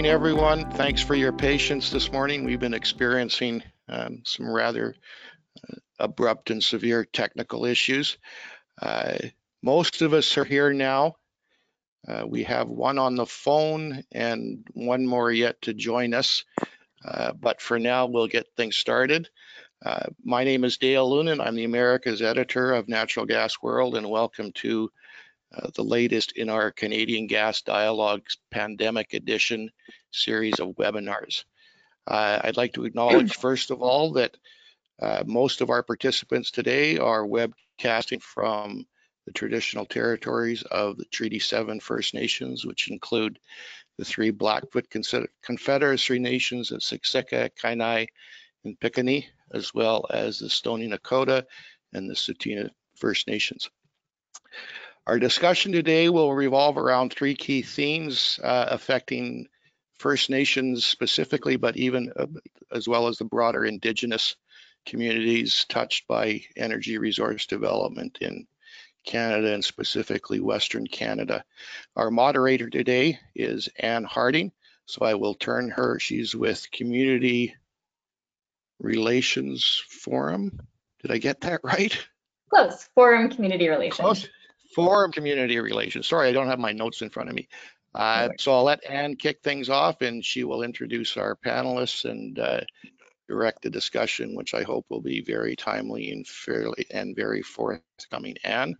morning, everyone. Thanks for your patience this morning. We've been experiencing um, some rather uh, abrupt and severe technical issues. Uh, most of us are here now. Uh, we have one on the phone and one more yet to join us. Uh, but for now, we'll get things started. Uh, my name is Dale Lunan. I'm the Americas editor of Natural Gas World, and welcome to uh, the latest in our Canadian Gas Dialogues Pandemic Edition series of webinars. Uh, I'd like to acknowledge, first of all, that uh, most of our participants today are webcasting from the traditional territories of the Treaty 7 First Nations, which include the three Blackfoot Confederacy nations of Siksika, Kainai, and Piikani, as well as the Stoney Nakoda and the Tsuut'ina First Nations. Our discussion today will revolve around three key themes uh, affecting First Nations specifically, but even uh, as well as the broader Indigenous communities touched by energy resource development in Canada and specifically Western Canada. Our moderator today is Anne Harding, so I will turn her. She's with Community Relations Forum. Did I get that right? Close. Forum Community Relations. Close. Forum Community Relations. Sorry, I don't have my notes in front of me. Uh, so I'll let Anne kick things off and she will introduce our panelists and uh, direct the discussion, which I hope will be very timely and fairly and very forthcoming. Anne?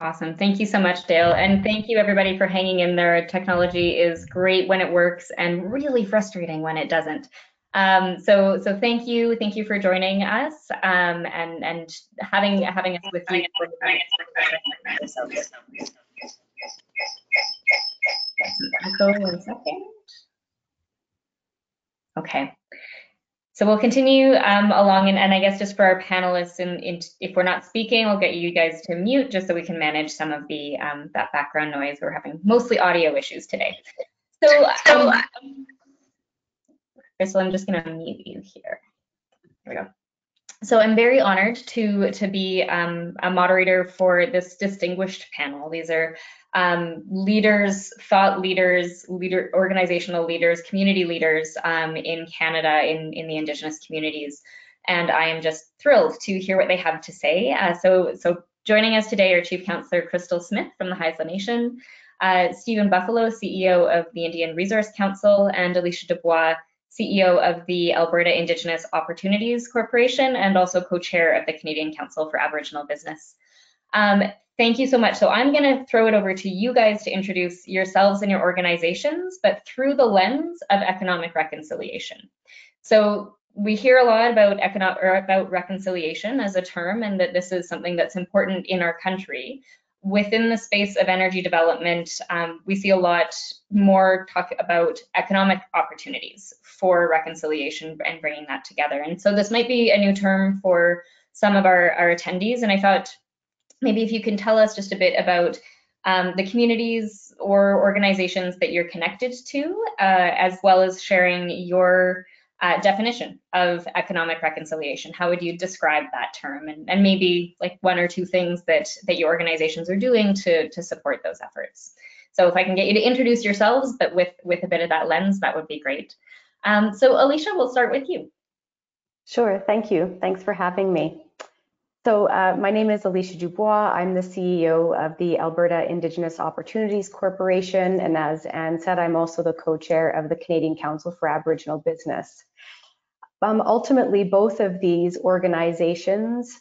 Awesome. Thank you so much, Dale. And thank you everybody for hanging in there. Technology is great when it works and really frustrating when it doesn't. Um, so, so thank you, thank you for joining us um, and and having having us with you. Okay. So we'll continue um, along, and, and, I guess just for our panelists, and if we're not speaking, we'll get you guys to mute just so we can manage some of the um, that background noise. We're having mostly audio issues today. So, um, Crystal, I'm just going to mute you here. Here we go. So I'm very honored to to be um, a moderator for this distinguished panel. These are um, leaders, thought leaders, leader, organizational leaders, community leaders um, in Canada in in the Indigenous communities, and I am just thrilled to hear what they have to say. Uh, so so joining us today are Chief Counselor Crystal Smith from the Haisla Nation, uh, Stephen Buffalo, CEO of the Indian Resource Council, and Alicia Dubois, CEO of the Alberta Indigenous Opportunities Corporation and also co-chair of the Canadian Council for Aboriginal Business. Um, thank you so much. So I'm going to throw it over to you guys to introduce yourselves and your organizations, but through the lens of economic reconciliation. So we hear a lot about economic or about reconciliation as a term and that this is something that's important in our country within the space of energy development, um, we see a lot more talk about economic opportunities for reconciliation and bringing that together. And so this might be a new term for some of our, our attendees. And I thought maybe if you can tell us just a bit about um, the communities or organizations that you're connected to, uh, as well as sharing your uh, definition of economic reconciliation. How would you describe that term, and, and maybe like one or two things that that your organizations are doing to to support those efforts? So if I can get you to introduce yourselves, but with with a bit of that lens, that would be great. Um, so Alicia, we'll start with you. Sure, thank you. Thanks for having me. So uh, my name is Alicia Dubois. I'm the CEO of the Alberta Indigenous Opportunities Corporation. And as Anne said, I'm also the co-chair of the Canadian Council for Aboriginal Business. Um, ultimately, both of these organizations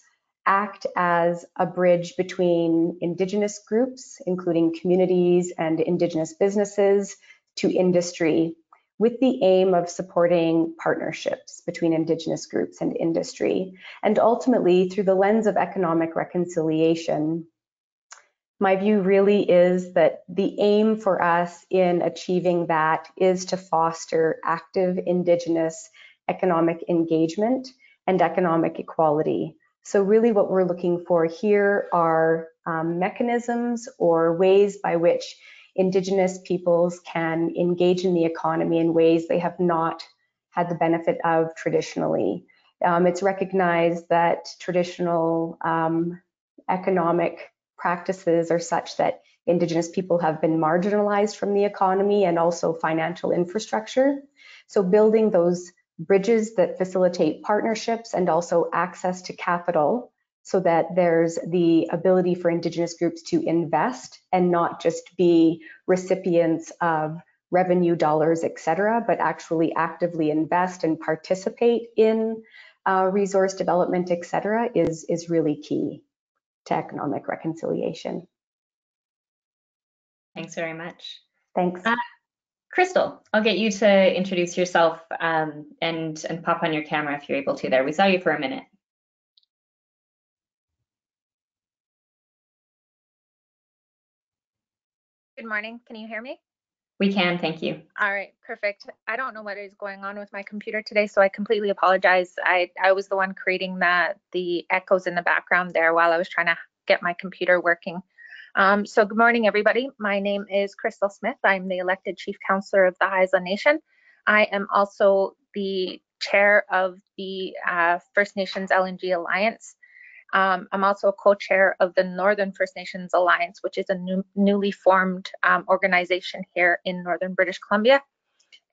act as a bridge between Indigenous groups, including communities and Indigenous businesses, to industry with the aim of supporting partnerships between Indigenous groups and industry. And ultimately, through the lens of economic reconciliation, my view really is that the aim for us in achieving that is to foster active Indigenous economic engagement and economic equality. So really what we're looking for here are um, mechanisms or ways by which Indigenous peoples can engage in the economy in ways they have not had the benefit of traditionally. Um, it's recognized that traditional um, economic practices are such that Indigenous people have been marginalized from the economy and also financial infrastructure. So building those bridges that facilitate partnerships and also access to capital so that there's the ability for Indigenous groups to invest and not just be recipients of revenue dollars, et cetera, but actually actively invest and participate in uh, resource development, et cetera, is, is really key to economic reconciliation. Thanks very much. Thanks. Uh, Crystal, I'll get you to introduce yourself um, and, and pop on your camera if you're able to there. We saw you for a minute. Good morning. Can you hear me? We can, thank you. All right, perfect. I don't know what is going on with my computer today, so I completely apologize. I, I was the one creating the, the echoes in the background there while I was trying to get my computer working. Um, so good morning, everybody. My name is Crystal Smith. I'm the elected Chief Counselor of the Haisla Nation. I am also the chair of the uh, First Nations LNG Alliance. Um, I'm also a co-chair of the Northern First Nations Alliance, which is a new, newly formed um, organization here in Northern British Columbia.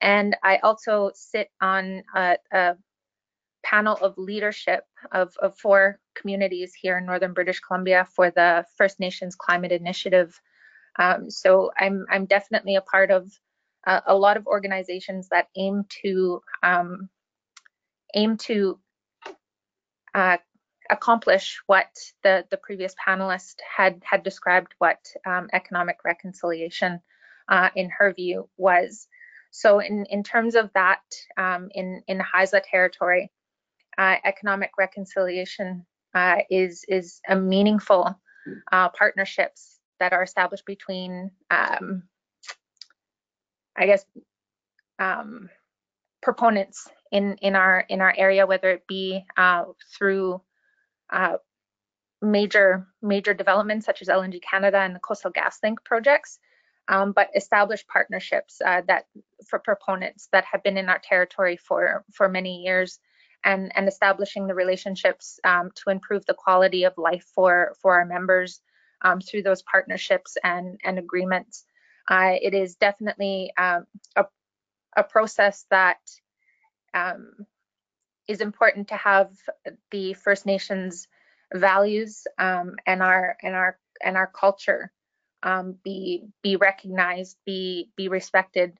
And I also sit on a, a panel of leadership of, of, four communities here in Northern British Columbia for the First Nations Climate Initiative. Um, so I'm, I'm definitely a part of uh, a lot of organizations that aim to um, aim to uh, accomplish what the, the previous panelist had, had described what um, economic reconciliation uh, in her view was. So in, in terms of that, um, in, in Haisla territory, uh, economic reconciliation uh, is, is a meaningful uh, partnerships that are established between, um, I guess, um, proponents in, in, our, in our area, whether it be uh, through uh, major major developments such as LNG Canada and the Coastal GasLink projects, um, but established partnerships uh, that for proponents that have been in our territory for for many years, and and establishing the relationships um, to improve the quality of life for for our members um, through those partnerships and and agreements. Uh, it is definitely um, a a process that um, is important to have the First Nations values um, and our and our and our culture um, be be recognized, be be respected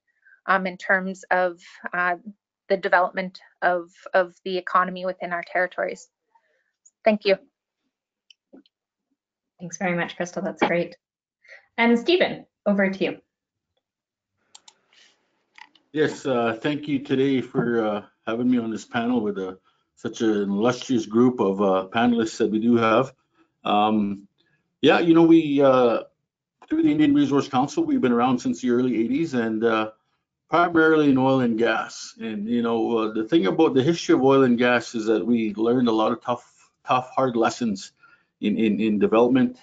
um, in terms of uh, the development of of the economy within our territories. Thank you. Thanks very much, Crystal. That's great. And Stephen, over to you. Yes, uh, thank you today for uh, having me on this panel with a, such an illustrious group of uh, panelists that we do have. Um, yeah, you know, we, uh, through the Indian Resource Council, we've been around since the early 80s and uh, primarily in oil and gas. And, you know, uh, the thing about the history of oil and gas is that we learned a lot of tough, tough, hard lessons in, in, in development,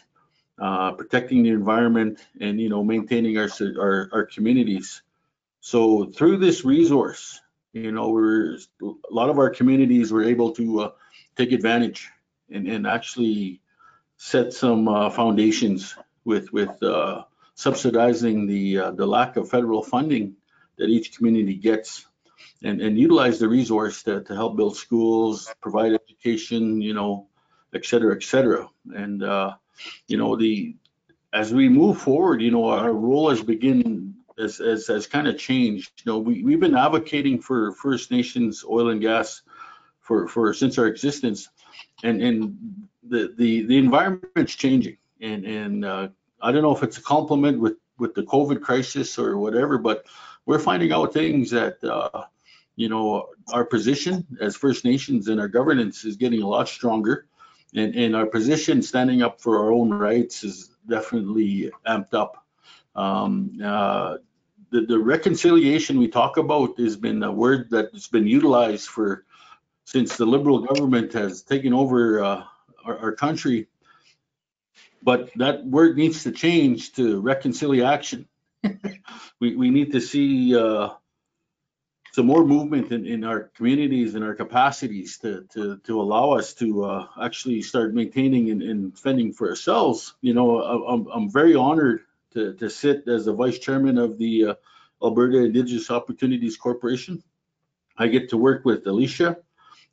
protecting the environment and, you know, maintaining our, our, our communities. So through this resource, you know, we're a lot of our communities were able to uh, take advantage and, and actually set some uh, foundations with with uh, subsidizing the uh, the lack of federal funding that each community gets and, and utilize the resource to, to help build schools, provide education, you know, et cetera, et cetera. And, uh, you know, the as we move forward, you know, our role has begin has, has, has kind of changed. You know, we, we've been advocating for First Nations oil and gas for, for since our existence, and, and the, the, the environment's changing. And, and uh, I don't know if it's a compliment with, with the COVID crisis or whatever, but we're finding out things that, uh, you know, our position as First Nations and our governance is getting a lot stronger. And, and our position standing up for our own rights is definitely amped up. Um, uh, the, the reconciliation we talk about has been a word that's been utilized for since the liberal government has taken over uh, our, our, country. But that word needs to change to reconciliation. we, we need to see uh, some more movement in, in our communities and our capacities to, to, to allow us to uh, actually start maintaining and, and fending for ourselves. You know, I'm, I'm very honored to, to sit as the vice chairman of the uh, Alberta Indigenous Opportunities Corporation. I get to work with Alicia,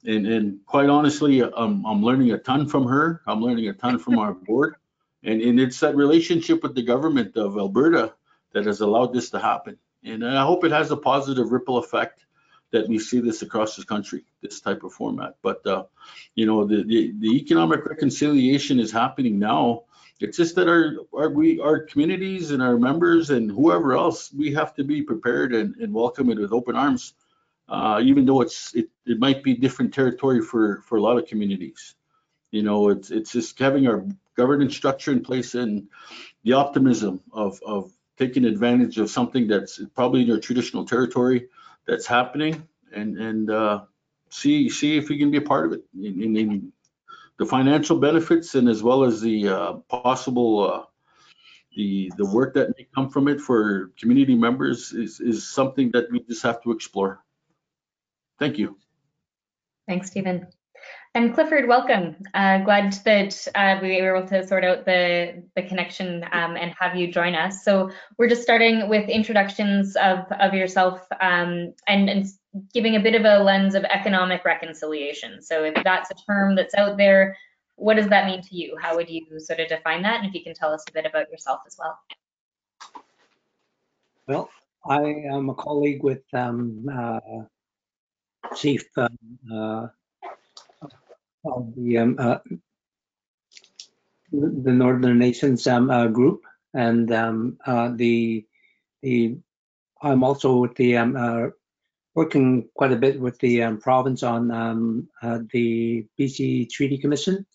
and, and quite honestly, I'm, I'm learning a ton from her. I'm learning a ton from our board. And, and it's that relationship with the government of Alberta that has allowed this to happen. And I hope it has a positive ripple effect that we see this across the country, this type of format. But, uh, you know, the, the, the economic reconciliation is happening now. It's just that our, our, we, our communities and our members and whoever else, we have to be prepared and, and welcome it with open arms. Uh, even though it's, it, it might be different territory for, for a lot of communities. You know, it's, it's just having our governance structure in place and the optimism of, of taking advantage of something that's probably in your traditional territory that's happening and, and, uh, see, see if we can be a part of it. The financial benefits and as well as the, uh, possible, uh, the, the work that may come from it for community members is, is something that we just have to explore. Thank you. Thanks, Stephen. And Clifford, welcome. Uh, glad that uh, we were able to sort out the, the connection um, and have you join us. So we're just starting with introductions of, of yourself um, and, and giving a bit of a lens of economic reconciliation. So if that's a term that's out there, what does that mean to you? How would you sort of define that? And if you can tell us a bit about yourself as well. Well, I am a colleague with um, uh, Chief um, uh, of the um, uh, the Northern Nations um, uh, group, and um, uh, the the I'm also with the um, uh, working quite a bit with the um, province on um, uh, the BC Treaty Commission,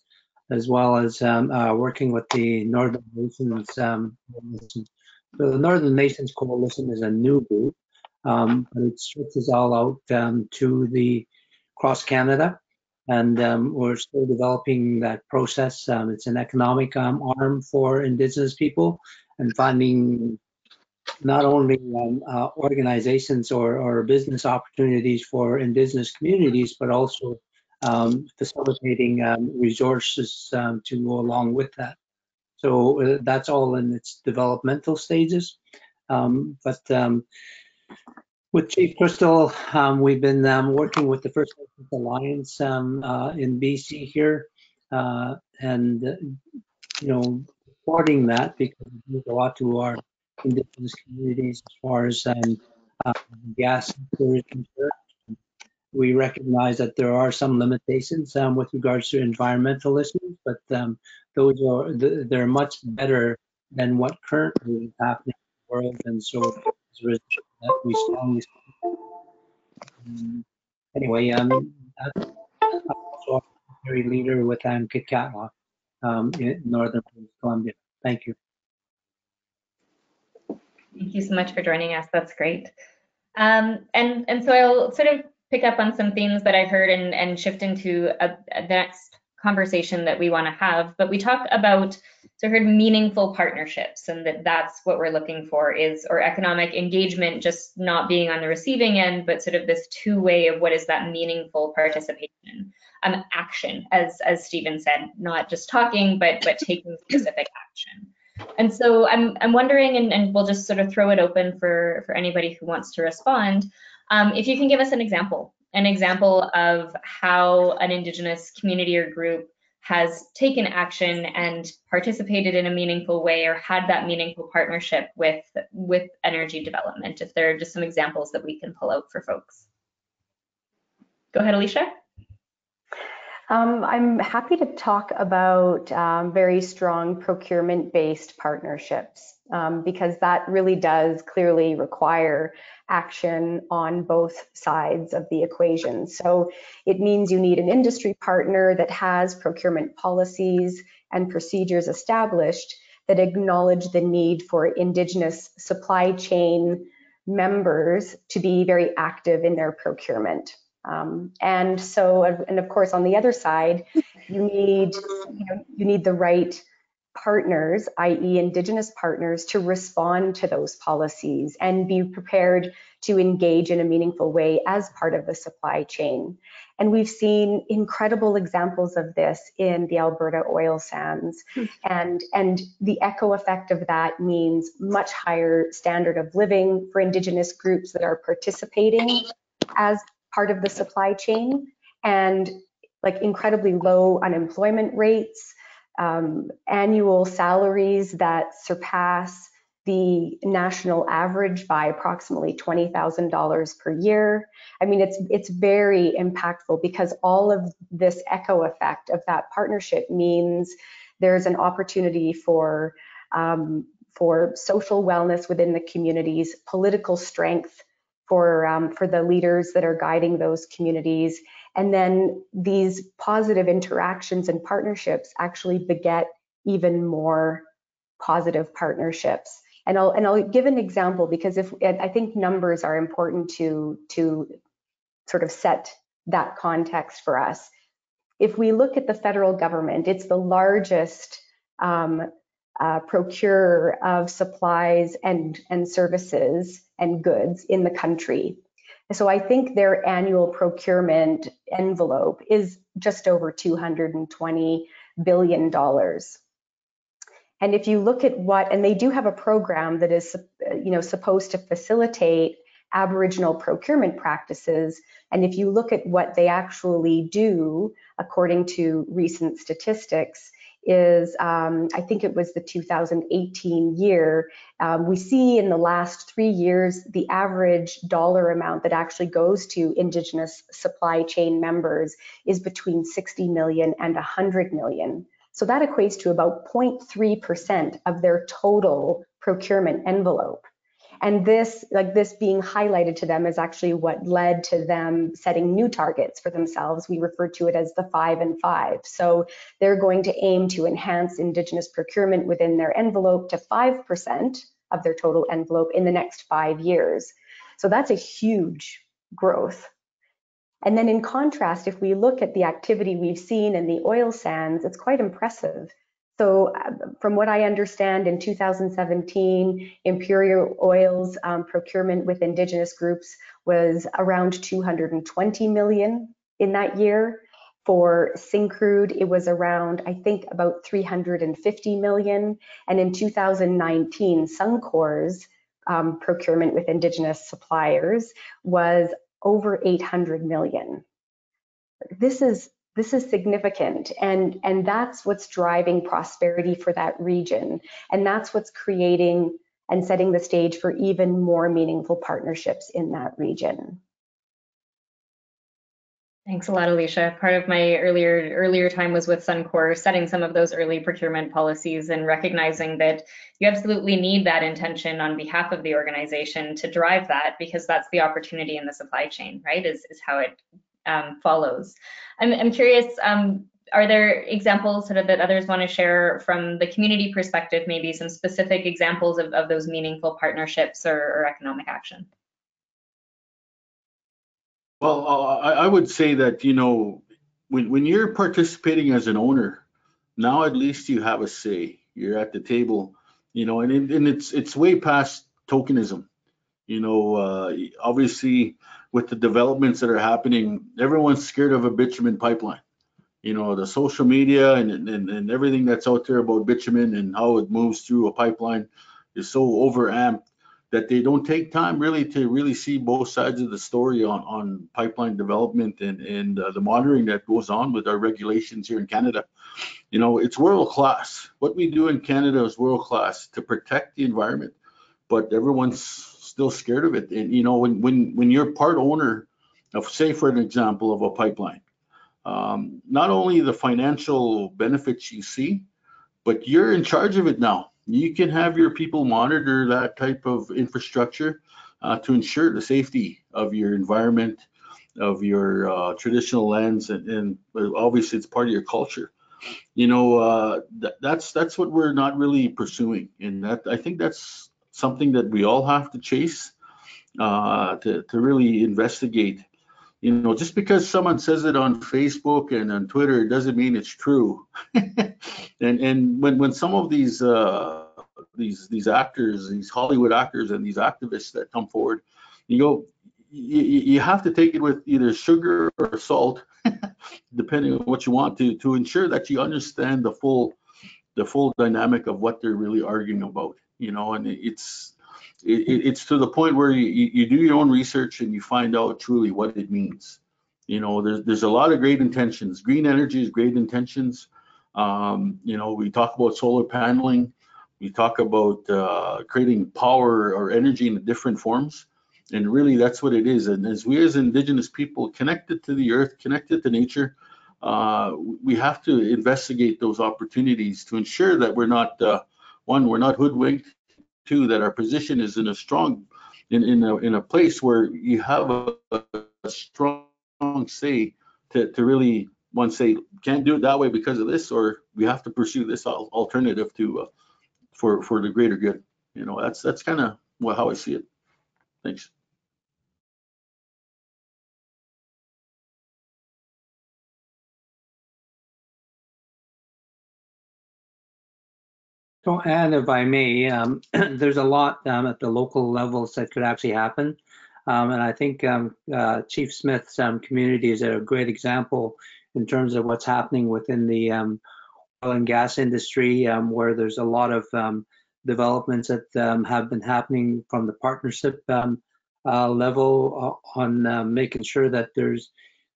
as well as uh, working with the Northern Nations. Coalition. so the Northern Nations Coalition is a new group, but it stretches all out to the across Canada and um, we're still developing that process. Um, it's an economic um, arm for Indigenous people and finding not only um, uh, organizations or, or business opportunities for Indigenous communities, but also um, facilitating um, resources to go along with that. So uh, that's all in its developmental stages. But with Chief Crystal, um, we've been um, working with the First Nations Alliance um, uh, in BC here, uh, and uh, you know, supporting that because it means a lot to our Indigenous communities as far as um, uh, gas. We recognize that there are some limitations um, with regards to environmental issues, but um, those are th- they're much better than what currently is happening in the world, and so that we strongly. Um, anyway, um, I'm also a leader with um, Kitkatla um, in northern Columbia. Thank you. Thank you so much for joining us. That's great. Um, and, and so I'll sort of pick up on some themes that I've heard and, and shift into a, a, the next conversation that we want to have. But we talk about so I heard meaningful partnerships, and that that's what we're looking for is or economic engagement, just not being on the receiving end, but sort of this two-way of what is that meaningful participation, um, action, as as Stephen said, not just talking, but but taking specific action. And so I'm I'm wondering, and, and we'll just sort of throw it open for for anybody who wants to respond. Um, if you can give us an example, an example of how an Indigenous community or group has taken action and participated in a meaningful way or had that meaningful partnership with with energy development if there are just some examples that we can pull out for folks. Go ahead alicia. Um, I'm happy to talk about um, very strong procurement based partnerships um, because that really does clearly require action on both sides of the equation. So it means you need an industry partner that has procurement policies and procedures established that acknowledge the need for Indigenous supply chain members to be very active in their procurement. Um, and so, and of course, on the other side, you need you, know, you need the right partners, i.e. Indigenous partners, to respond to those policies and be prepared to engage in a meaningful way as part of the supply chain. And we've seen incredible examples of this in the Alberta oil sands. Hmm. And, and the echo effect of that means much higher standard of living for Indigenous groups that are participating as part of the supply chain and like incredibly low unemployment rates, um, annual salaries that surpass the national average by approximately $20,000 per year. I mean, it's it's very impactful because all of this echo effect of that partnership means there's an opportunity for um, for social wellness within the communities, political strength for um, for the leaders that are guiding those communities, and then these positive interactions and partnerships actually beget even more positive partnerships. And I'll and I'll give an example because if I think numbers are important to to sort of set that context for us. If we look at the federal government, it's the largest um, uh, procurer of supplies and and services and goods in the country. So I think their annual procurement envelope is just over 220 billion dollars. And if you look at what, and they do have a program that is, you know, supposed to facilitate Aboriginal procurement practices. And if you look at what they actually do, according to recent statistics, is um, I think it was the 2018 year. Um, we see in the last three years the average dollar amount that actually goes to Indigenous supply chain members is between 60 million and 100 million. So that equates to about 0.3% of their total procurement envelope. And this, like this being highlighted to them is actually what led to them setting new targets for themselves. We refer to it as the five and five. So they're going to aim to enhance Indigenous procurement within their envelope to 5% of their total envelope in the next five years. So that's a huge growth. And then in contrast, if we look at the activity we've seen in the oil sands, it's quite impressive. So uh, from what I understand, in 2017, Imperial Oil's um, procurement with Indigenous groups was around 220 million in that year. For Syncrude, it was around, I think, about 350 million. And in 2019, Suncor's um, procurement with Indigenous suppliers was over 800 million. This is this is significant and and that's what's driving prosperity for that region and that's what's creating and setting the stage for even more meaningful partnerships in that region. Thanks a lot, Alicia. Part of my earlier earlier time was with Suncor, setting some of those early procurement policies and recognizing that you absolutely need that intention on behalf of the organization to drive that because that's the opportunity in the supply chain, right? Is is how it um, follows. I'm I'm curious. Um, are there examples sort of that others want to share from the community perspective? Maybe some specific examples of, of those meaningful partnerships or, or economic action. Well, uh, I, would say that, you know, when, when you're participating as an owner, now at least you have a say. You're at the table, you know, and, it, and it's it's way past tokenism. You know, uh, obviously with the developments that are happening, everyone's scared of a bitumen pipeline. You know, the social media and, and, and everything that's out there about bitumen and how it moves through a pipeline is so overamped that they don't take time really to really see both sides of the story on, on pipeline development and, and uh, the monitoring that goes on with our regulations here in Canada. You know, it's world class. What we do in Canada is world class to protect the environment, but everyone's still scared of it. And, you know, when, when, when you're part owner of, say, for an example, of a pipeline, um, not only the financial benefits you see, but you're in charge of it now you can have your people monitor that type of infrastructure uh, to ensure the safety of your environment, of your uh, traditional lands, and, and, obviously it's part of your culture. You know, uh, th that's that's what we're not really pursuing, and that I think that's something that we all have to chase uh, to to really investigate. You know, just because someone says it on Facebook and on Twitter, it doesn't mean it's true. and and when when some of these uh, these these actors, these Hollywood actors, and these activists that come forward, you go, you, you have to take it with either sugar or salt, depending on what you want to, to ensure that you understand the full, the full dynamic of what they're really arguing about, you know, and it's, it, it's to the point where you, you do your own research and you find out truly what it means. You know, there's, there's a lot of great intentions. Green energy is great intentions. Um, you know, we talk about solar paneling. We talk about uh, creating power or energy in different forms. And really, that's what it is. And as we as Indigenous people connected to the earth, connected to nature, uh, we have to investigate those opportunities to ensure that we're not, uh, one, we're not hoodwinked, two, that our position is in a strong, in, in, a, in a place where you have a, a strong say to, to really, one, say, can't do it that way because of this, or we have to pursue this alternative to, uh, for, for the greater good. You know, that's, that's kind of how I see it. Thanks. So, and if I may, um, there's a lot um, at the local levels that could actually happen. Um, and I think um, uh, Chief Smith's um, community is a great example in terms of what's happening within the um, oil and gas industry, where there's a lot of developments that have been happening from the partnership uh, level uh, on uh, making sure that there's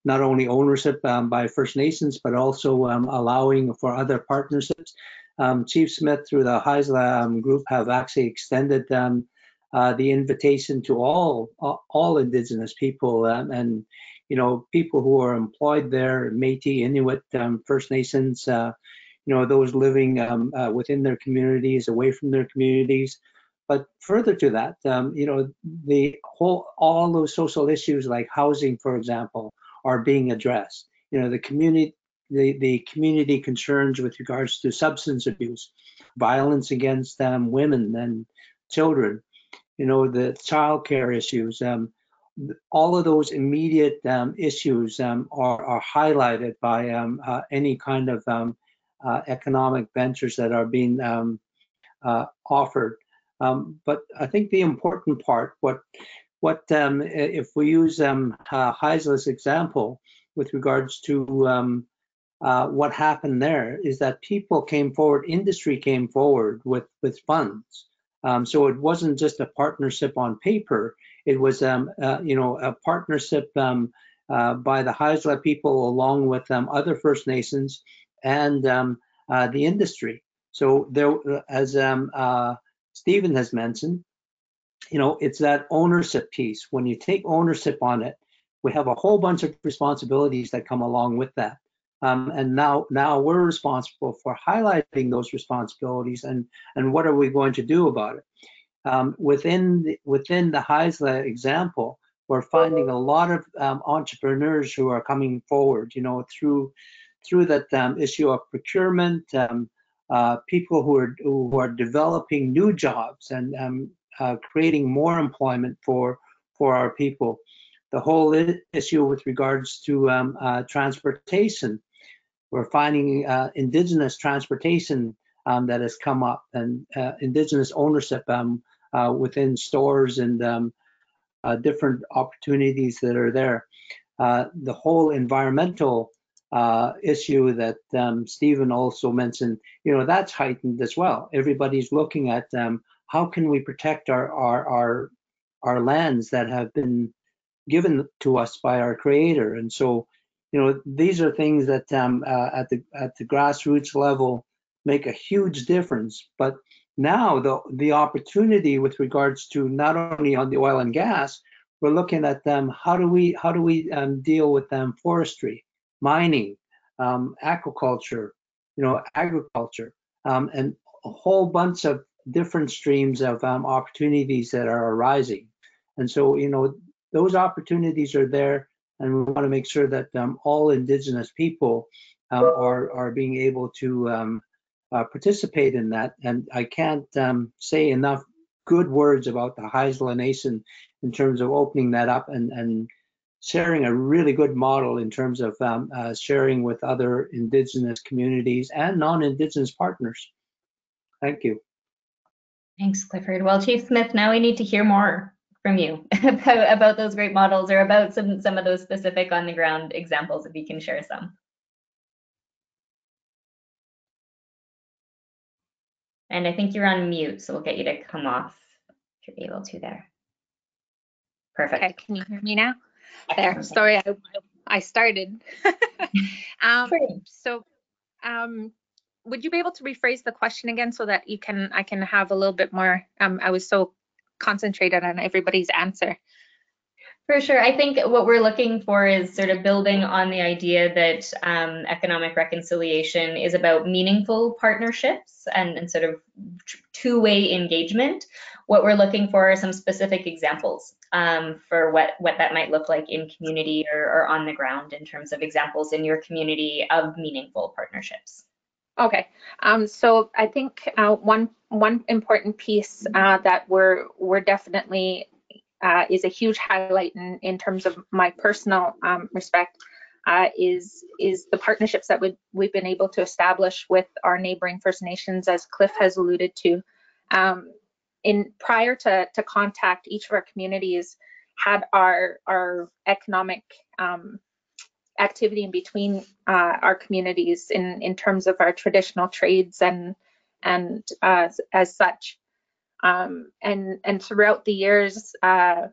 not only ownership by First Nations, but also allowing for other partnerships. Um, Chief Smith, through the Haisla um, group, have actually extended um, uh, the invitation to all all Indigenous people um, and you know people who are employed there, Métis, Inuit, um, First Nations, uh, you know those living um, uh, within their communities, away from their communities. But further to that, you know the whole all those social issues like housing, for example, are being addressed. You know the community the, the community concerns with regards to substance abuse, violence against um, women and children, you know, the child care issues, um, all of those immediate um, issues um, are, are, highlighted by um, uh, any kind of um, uh, economic ventures that are being uh, offered. but I think the important part, what what if we use um, uh, Haisla's example with regards to uh, what happened there is that people came forward, industry came forward with with funds. Um, so it wasn't just a partnership on paper; it was, um, uh, you know, a partnership um, uh, by the Haisla people along with um, other First Nations and um, uh, the industry. So there, as um, uh, Stephen has mentioned, you know, it's that ownership piece. When you take ownership on it, we have a whole bunch of responsibilities that come along with that. Um, and now, now we're responsible for highlighting those responsibilities and and what are we going to do about it? Um, within the, within the Haisla example, we're finding a lot of um, entrepreneurs who are coming forward. You know, through through that um, issue of procurement, um, uh, people who are who are developing new jobs and um, uh, creating more employment for for our people the whole issue with regards to um, uh, transportation. We're finding uh, indigenous transportation um, that has come up and uh, indigenous ownership um, uh, within stores and um, uh, different opportunities that are there. Uh, the whole environmental uh, issue that um, Stephen also mentioned, you know, that's heightened as well. Everybody's looking at um, how can we protect our, our, our, our lands that have been given to us by our creator. And so you know, these are things that um, uh, at the at the grassroots level make a huge difference. But now the the opportunity with regards to not only on the oil and gas, we're looking at them. How do we how do we um, deal with them? Forestry, mining, um, aquaculture, you know, agriculture, um, and a whole bunch of different streams of um, opportunities that are arising. And so, you know, those opportunities are there and we want to make sure that um, all Indigenous people um, are are being able to um, uh, participate in that. And I can't um, say enough good words about the Haisla Nation in terms of opening that up and and sharing a really good model in terms of um, uh, sharing with other Indigenous communities and non-Indigenous partners. Thank you. Thanks, Clifford. Well, Chief Smith, now we need to hear more from you about, about those great models or about some, some of those specific on the ground examples, if you can share some. And I think you're on mute, so we'll get you to come off if you're able to there. Perfect. Okay, can you hear me now? There, sorry, I, I started. Um, so, um, would you be able to rephrase the question again so that you can, I can have a little bit more, um, I was so concentrated on everybody's answer. For sure. I think what we're looking for is sort of building on the idea that um, economic reconciliation is about meaningful partnerships and, and sort of two-way engagement. What we're looking for are some specific examples um, for what, what that might look like in community or, or on the ground in terms of examples in your community of meaningful partnerships. Okay, um, so I think uh, one one important piece uh, that we're we're definitely uh, is a huge highlight in, in terms of my personal um, respect uh, is is the partnerships that we we've been able to establish with our neighboring First Nations, as Cliff has alluded to. Um, in prior to to contact, each of our communities had our our economic um, activity in between uh, our communities in in terms of our traditional trades and and uh, as such. Um, and and throughout the years, uh,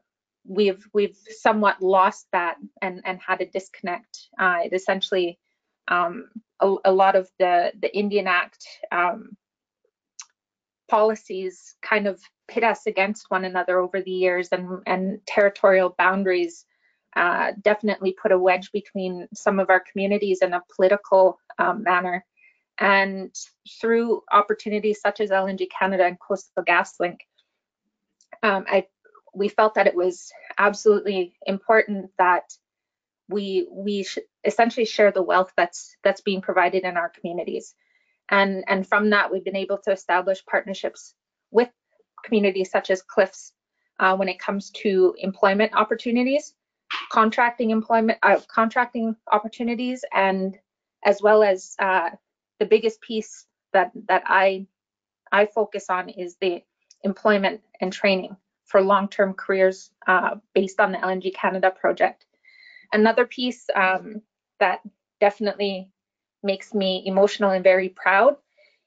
we've we've somewhat lost that and and had a disconnect. Uh, it essentially um, a, a lot of the the Indian Act um, policies kind of pit us against one another over the years, and and territorial boundaries uh, definitely put a wedge between some of our communities in a political um, manner. And through opportunities such as LNG Canada and Coastal GasLink, um, I, we felt that it was absolutely important that we we sh essentially share the wealth that's that's being provided in our communities. And, and from that, we've been able to establish partnerships with communities such as Cliffs uh, when it comes to employment opportunities contracting employment, uh, contracting opportunities, and as well as uh, the biggest piece that that I I focus on is the employment and training for long-term careers uh, based on the LNG Canada project. Another piece um, that definitely makes me emotional and very proud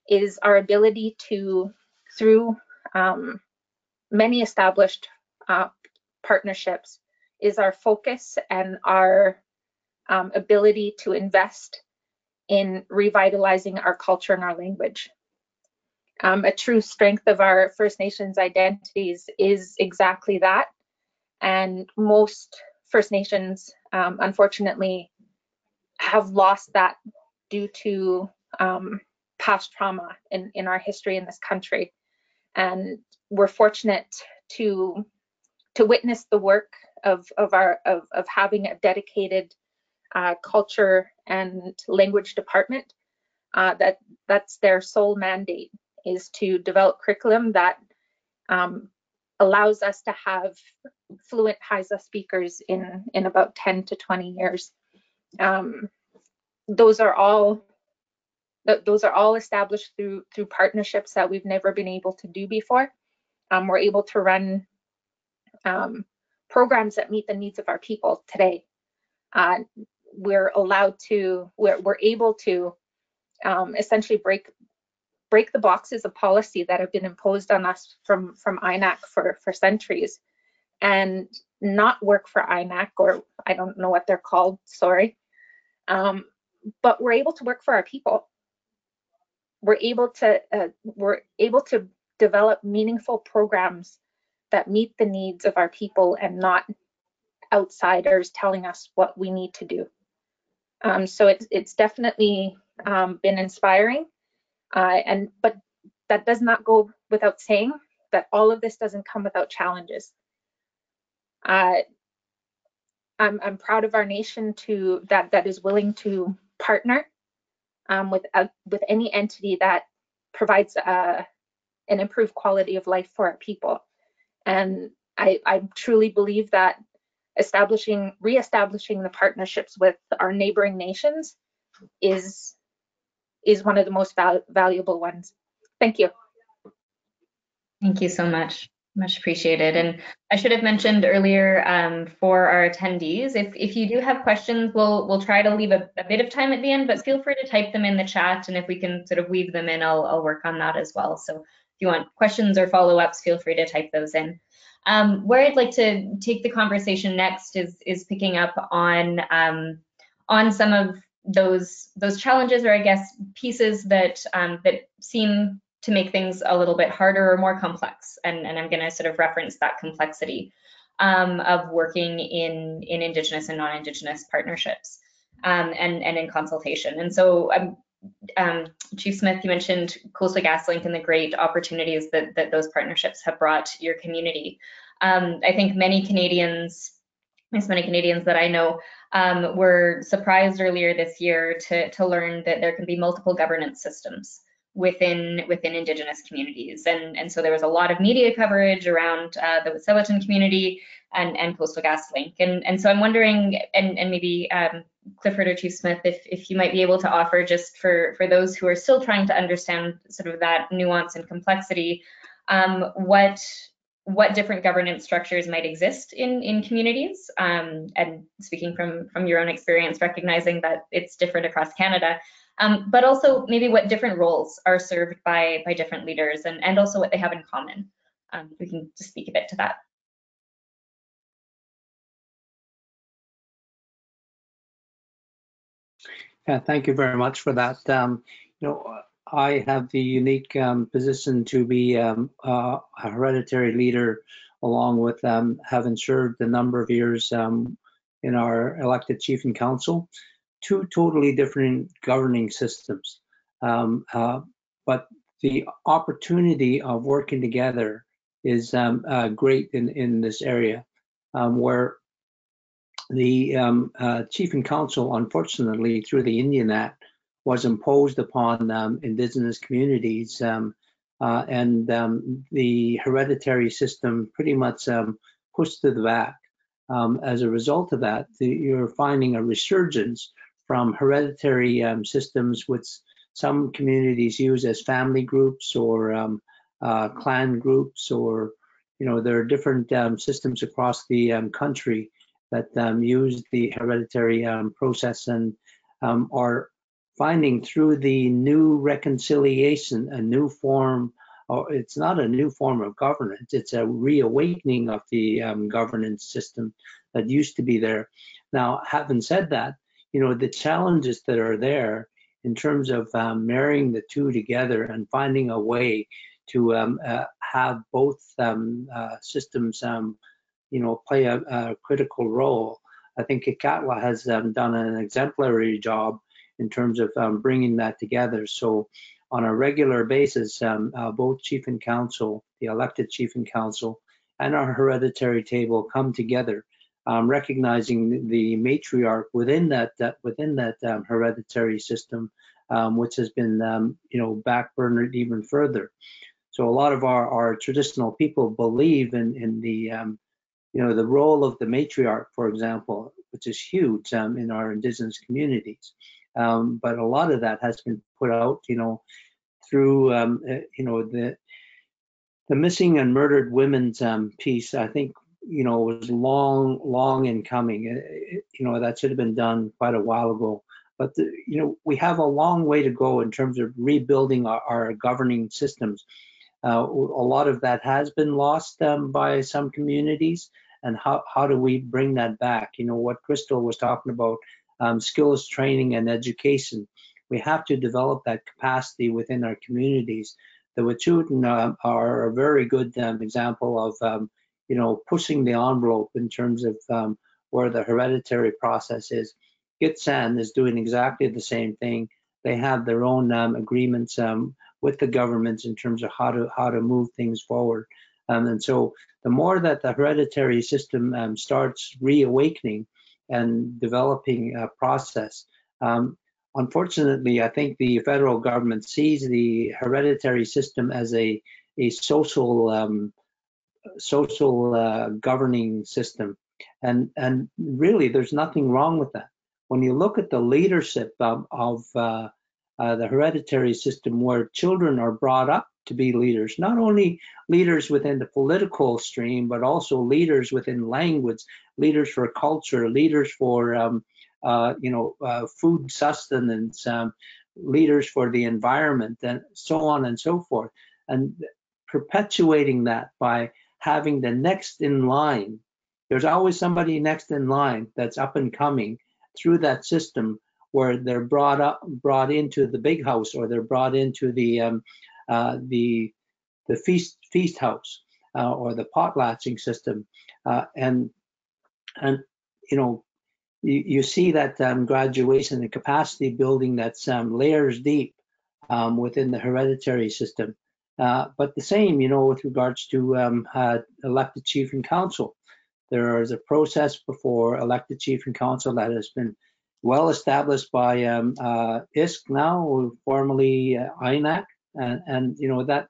is our ability to, through um, many established uh, partnerships, is our focus and our um, ability to invest in revitalizing our culture and our language. Um, a true strength of our First Nations identities is exactly that. And most First Nations, um, unfortunately, have lost that due to um, past trauma in, in our history in this country. And we're fortunate to to witness the work of of our of, of having a dedicated uh, culture and language department uh, that that's their sole mandate is to develop curriculum that um, allows us to have fluent Haisla speakers in in about 10 to 20 years. Um, those are all th those are all established through through partnerships that we've never been able to do before. Um, we're able to run um, programs that meet the needs of our people today. Uh, we're allowed to, we're, we're able to um, essentially break break the boxes of policy that have been imposed on us from from INAC for for centuries, and not work for INAC or I don't know what they're called. Sorry, um, but we're able to work for our people. We're able to uh, we're able to develop meaningful programs that meet the needs of our people and not outsiders telling us what we need to do. Um, so it's it's definitely um, been inspiring, uh, and but that does not go without saying that all of this doesn't come without challenges. Uh, I'm I'm proud of our nation to that that is willing to partner um, with uh, with any entity that provides uh, an improved quality of life for our people. And I, I truly believe that establishing, reestablishing the partnerships with our neighboring nations is is one of the most val valuable ones. Thank you. Thank you so much. Much appreciated. And I should have mentioned earlier um, for our attendees, if, if you do have questions, we'll we'll try to leave a, a, bit of time at the end, but feel free to type them in the chat. And if we can sort of weave them in, I'll, I'll work on that as well. So you want questions or follow-ups, feel free to type those in. Um, where I'd like to take the conversation next is, is picking up on, um, on some of those, those challenges or I guess pieces that, um, that seem to make things a little bit harder or more complex. And, and I'm going to sort of reference that complexity um, of working in, in Indigenous and non-Indigenous partnerships um, and, and in consultation. And so um, um, Chief Smith, you mentioned Coastal GasLink and the great opportunities that, that those partnerships have brought your community. Um, I think many Canadians, as many Canadians that I know, um, were surprised earlier this year to, to learn that there can be multiple governance systems within within indigenous communities and and so there was a lot of media coverage around uh, the Wet'suwet'en community and and coastal gas link and and so i'm wondering and and maybe um, clifford or chief smith if if you might be able to offer just for for those who are still trying to understand sort of that nuance and complexity um, what what different governance structures might exist in in communities um, and speaking from from your own experience recognizing that it's different across canada um, but also maybe what different roles are served by, by different leaders and, and also what they have in common. Um, we can just speak a bit to that. Yeah, thank you very much for that. Um, you know, I have the unique um, position to be um, uh, a hereditary leader, along with um, having served a number of years um, in our elected chief and council two totally different governing systems. Um, uh, but the opportunity of working together is uh, great in, in this area where the um, uh, chief and council, unfortunately, through the Indian Act, was imposed upon um, indigenous communities um, uh, and the hereditary system pretty much pushed to the back. as a result of that, the, you're finding a resurgence from hereditary um, systems which some communities use as family groups or um, uh, clan groups or you know there are different um, systems across the um, country that um, use the hereditary um, process and are finding through the new reconciliation a new form or it's not a new form of governance it's a reawakening of the governance system that used to be there. Now having said that you know, the challenges that are there in terms of um, marrying the two together and finding a way to um, uh, have both um, uh, systems, um, you know, play a, a, critical role. I think Kitkatla has um, done an exemplary job in terms of um, bringing that together. So on a regular basis, uh, both chief and council, the elected chief and council, and our hereditary table come together um, recognizing the matriarch within that, that within that um, hereditary system, um, which has been um, you know backburnered even further. So a lot of our, our traditional people believe in in the um, you know the role of the matriarch, for example, which is huge um, in our indigenous communities. but a lot of that has been put out, you know, through eh, you know the the missing and murdered women's um, piece, I think you know, was long, long in coming. It, you know, that should have been done quite a while ago. But, the, you know, we have a long way to go in terms of rebuilding our, our governing systems. Uh, a lot of that has been lost um, by some communities. And how, how do we bring that back? You know, what Crystal was talking about, um, skills training and education. We have to develop that capacity within our communities. The Wet'suwet'en uh, are a very good um, example of um, you know, pushing the envelope in terms of um, where the hereditary process is. Gitxsan is doing exactly the same thing. They have their own um, agreements um, with the governments in terms of how to how to move things forward. Um, and so the more that the hereditary system um, starts reawakening and developing a process, um, unfortunately, I think the federal government sees the hereditary system as a a social um, social uh, governing system. And, and really, there's nothing wrong with that. When you look at the leadership of, of uh, uh, the hereditary system where children are brought up to be leaders, not only leaders within the political stream, but also leaders within language, leaders for culture, leaders for um, uh, you know uh, food sustenance, um, leaders for the environment, and so on and so forth, and perpetuating that by having the next in line. There's always somebody next in line that's up and coming through that system where they're brought up, brought into the big house, or they're brought into the um, uh, the the feast feast house uh, or the potlatching system, uh, and and you know you, you see that um, graduation and capacity building that's um, layers deep um, within the hereditary system. Uh, but the same, you know, with regards to um, uh, elected chief and council, there is a process before elected chief and council that has been well established by um, uh, ISC now, formerly uh, INAC, and, and, you know that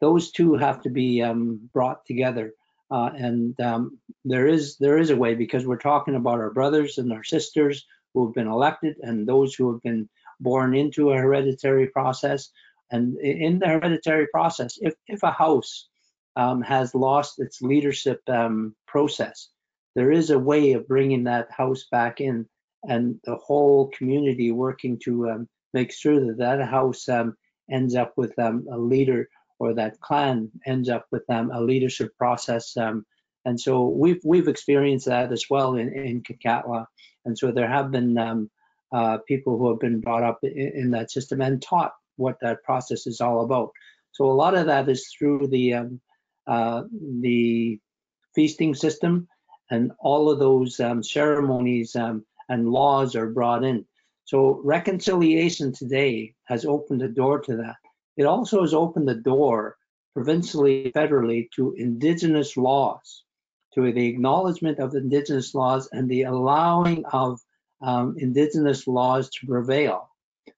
those two have to be um, brought together. Uh, and um, there is there is a way because we're talking about our brothers and our sisters who have been elected and those who have been born into a hereditary process. And in the hereditary process, if, if a house um, has lost its leadership um, process, there is a way of bringing that house back in and the whole community working to um, make sure that that house um, ends up with um, a leader or that clan ends up with um, a leadership process. Um, and so we've we've experienced that as well in, in Kitkatla. And so there have been uh, people who have been brought up in, in, that system and taught what that process is all about. So a lot of that is through the uh, the feasting system, and all of those ceremonies and laws are brought in. So reconciliation today has opened the door to that. It also has opened the door provincially, federally to indigenous laws, to the acknowledgement of indigenous laws and the allowing of um, indigenous laws to prevail.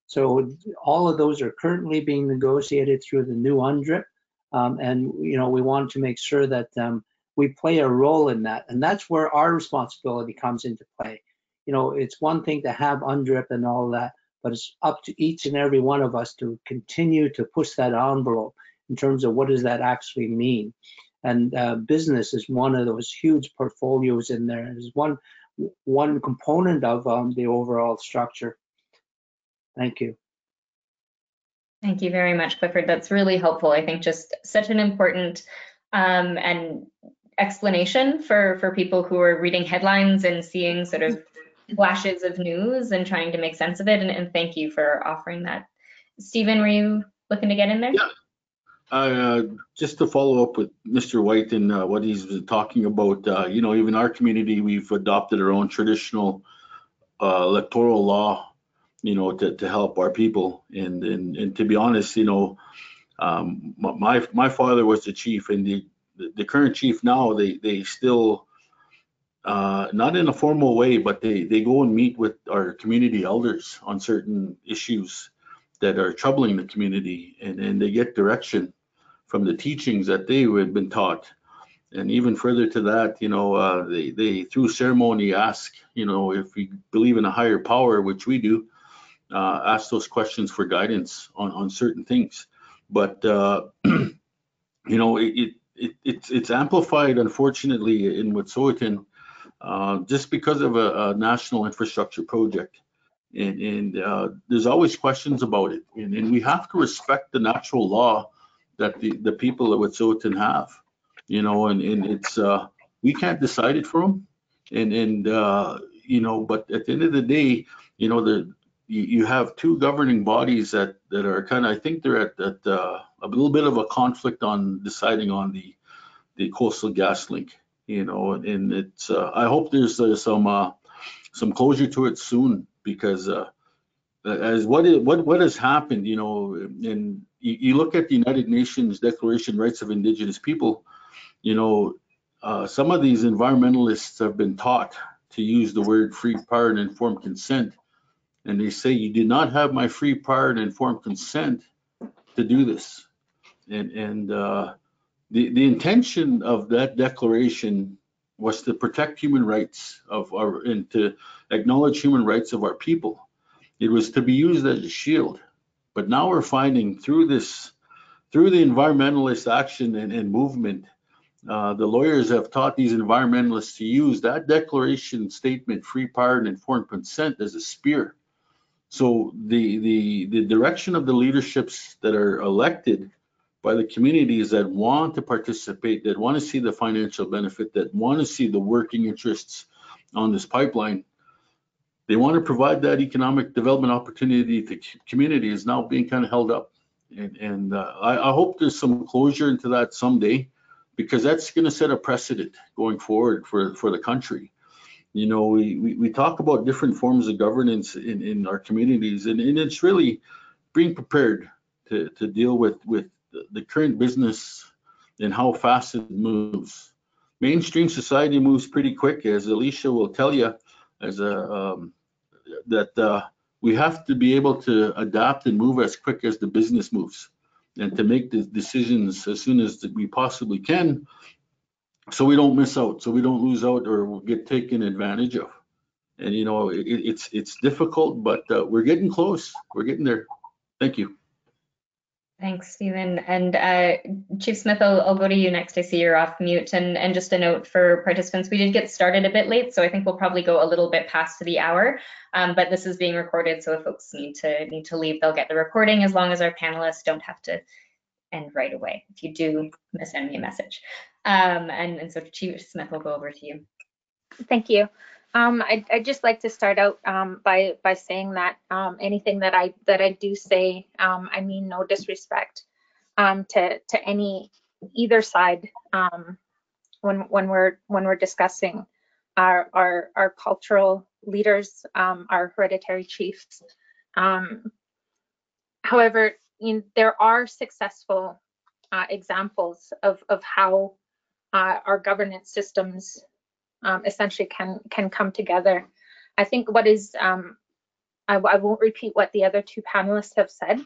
So all of those are currently being negotiated through the new UNDRIP. Um, and, you know, we want to make sure that um, we play a role in that. And that's where our responsibility comes into play. You know, it's one thing to have UNDRIP and all that, but it's up to each and every one of us to continue to push that envelope in terms of what does that actually mean. And uh, business is one of those huge portfolios in there. It's one one component of um, the overall structure. Thank you. Thank you very much, Clifford. That's really helpful. I think just such an important um, and explanation for for people who are reading headlines and seeing sort of flashes of news and trying to make sense of it. And, and thank you for offering that. Stephen, were you looking to get in there? Yeah. Uh, just to follow up with Mr. White and uh, what he's talking about, uh, you know, even our community, we've adopted our own traditional uh, electoral law, you know, to, to help our people. And, and, and to be honest, you know, um, my, my father was the chief and the, the current chief now, they, they still uh, not in a formal way, but they, they go and meet with our community elders on certain issues that are troubling the community and, and they get direction from the teachings that they had been taught. And even further to that, you know, uh, they, they through ceremony ask, you know, if we believe in a higher power, which we do, uh, ask those questions for guidance on, on certain things. But, uh, you know, it, it, it, it's amplified, unfortunately, in Wet'suwet'en uh, just because of a, a, national infrastructure project. And, and uh, there's always questions about it. And, and, we have to respect the natural law that the, the people of Wet'suwet'en have, you know, and, and it's, uh, we can't decide it for them. And, and uh, you know, but at the end of the day, you know, the, you, you have two governing bodies that, that are kind of, I think they're at, at uh, a little bit of a conflict on deciding on the, the Coastal GasLink you know, and it's, uh, I hope there's uh, some, uh, some closure to it soon because, uh, as what, is, what, what has happened, you know, and you, you look at the United Nations Declaration Rights of Indigenous People, you know, uh, some of these environmentalists have been taught to use the word free, prior, and informed consent. And they say, you did not have my free, prior, and informed consent to do this. And, and, uh, the, the intention of that declaration was to protect human rights of our and to acknowledge human rights of our people. It was to be used as a shield. But now we're finding through this through the environmentalist action and, and movement, uh, the lawyers have taught these environmentalists to use that declaration statement, free, prior, and informed consent as a spear. So the, the, the direction of the leaderships that are elected by the communities that want to participate, that want to see the financial benefit, that want to see the working interests on this pipeline, they want to provide that economic development opportunity to community is now being kind of held up. And, and uh, I, I hope there's some closure into that someday because that's going to set a precedent going forward for, for the country. You know, we, we, we talk about different forms of governance in, in our communities, and, and it's really being prepared to, to deal with, with the current business and how fast it moves. Mainstream society moves pretty quick, as Alicia will tell you, as a um, that uh, we have to be able to adapt and move as quick as the business moves and to make the decisions as soon as we possibly can so we don't miss out so we don't lose out or get taken advantage of. And you know it, it's it's difficult but uh, we're getting close. We're getting there. Thank you Thanks, Stephen. And uh, Chief Smith, I'll, I'll, go to you next. I see you're off mute. And, and just a note for participants, we did get started a bit late, so I think we'll probably go a little bit past the hour. Um, but this is being recorded, so if folks need to need to leave, they'll get the recording as long as our panelists don't have to end right away. If you do, send me a message. Um, and, and so Chief Smith will go over to you. Thank you. Um, I, would just like to start out um, by by saying that um, anything that I that I do say, um, I mean no disrespect um, to to any either side um, when when we're when we're discussing our our, our cultural leaders, our hereditary chiefs. however, there are successful uh, examples of of how uh, our governance systems um, essentially can can come together. I think what is um, I, I, won't repeat what the other two panelists have said.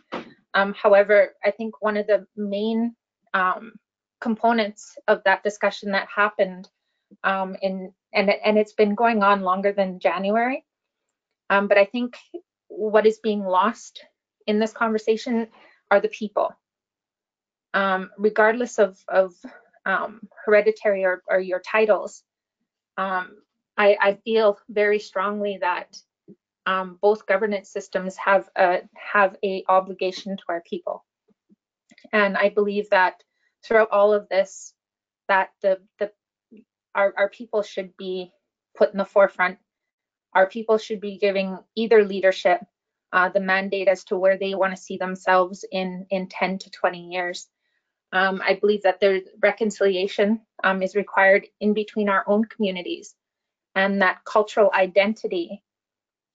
Um, however, I think one of the main um, components of that discussion that happened um, in and and it's been going on longer than January. Um, but I think what is being lost in this conversation are the people. regardless of of hereditary or, or your titles, um, I, I, feel very strongly that um, both governance systems have a have a obligation to our people, and I believe that throughout all of this, that the the our, our people should be put in the forefront. Our people should be giving either leadership uh, the mandate as to where they want to see themselves in in 10 to 20 years. Um, I believe that there's reconciliation um, is required in between our own communities and that cultural identity,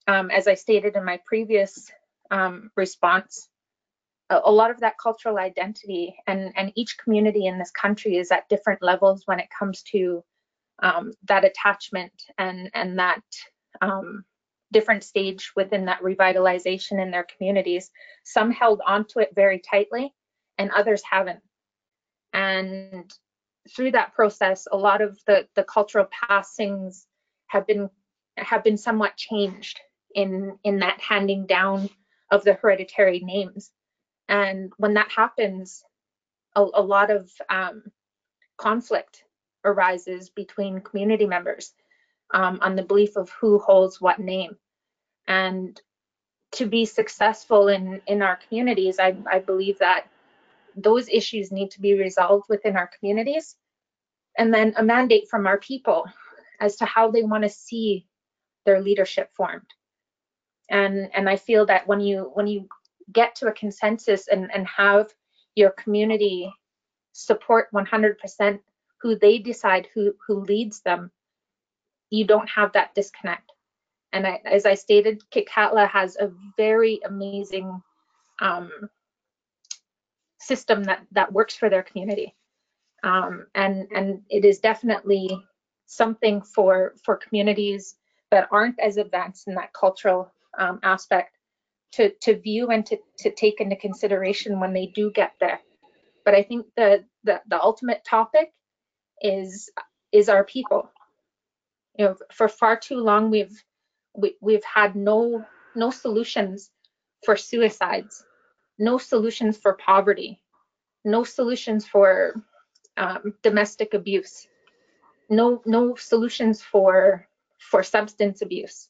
um, as I stated in my previous um, response, a, a, lot of that cultural identity and, and each community in this country is at different levels when it comes to um, that attachment and, and that um, different stage within that revitalization in their communities. Some held onto it very tightly and others haven't and through that process a lot of the the cultural passings have been have been somewhat changed in in that handing down of the hereditary names. And when that happens a, a lot of um, conflict arises between community members um, on the belief of who holds what name. And to be successful in in our communities i, I believe that those issues need to be resolved within our communities. And then a mandate from our people as to how they want to see their leadership formed. And, and I feel that when you when you get to a consensus and, and have your community support 100% who they decide who, who leads them, you don't have that disconnect. And I, as I stated, Kitkatla has a very amazing um, system that that works for their community. Um, and and it is definitely something for for communities that aren't as advanced in that cultural um, aspect to to view and to to take into consideration when they do get there. But I think the the, the ultimate topic is is our people. You know, for far too long we've we, we've had no no solutions for suicides no solutions for poverty, no solutions for um, domestic abuse, no no solutions for for substance abuse,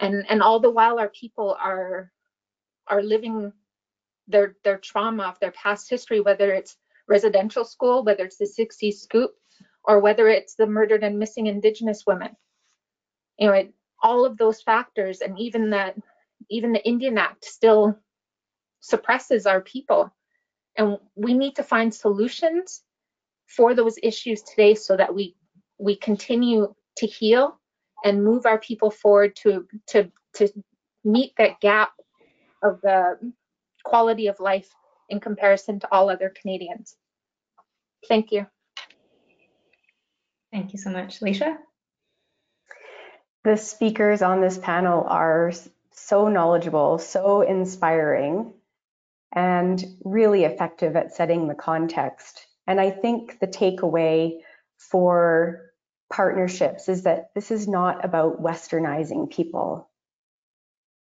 and and all the while our people are are living their their trauma of their past history, whether it's residential school, whether it's the 60s scoop, or whether it's the murdered and missing Indigenous women. You know, it, all of those factors, and even that, even the Indian Act still suppresses our people. And we need to find solutions for those issues today so that we we continue to heal and move our people forward to to to meet that gap of the quality of life in comparison to all other Canadians. Thank you. Thank you so much. Leisha? The speakers on this panel are so knowledgeable, so inspiring, and really effective at setting the context. And I think the takeaway for partnerships is that this is not about westernizing people.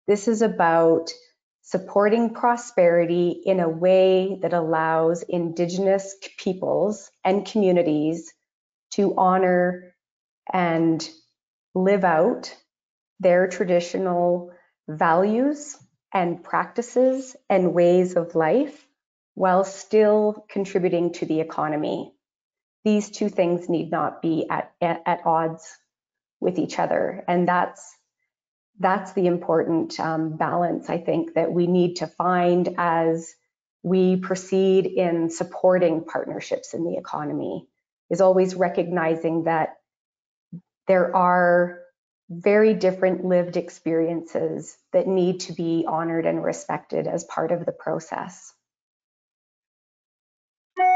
This is about supporting prosperity in a way that allows Indigenous peoples and communities to honor and live out their traditional values and practices and ways of life while still contributing to the economy. These two things need not be at, at, odds with each other. And that's that's the important um, balance I think that we need to find as we proceed in supporting partnerships in the economy is always recognizing that there are very different lived experiences that need to be honored and respected as part of the process.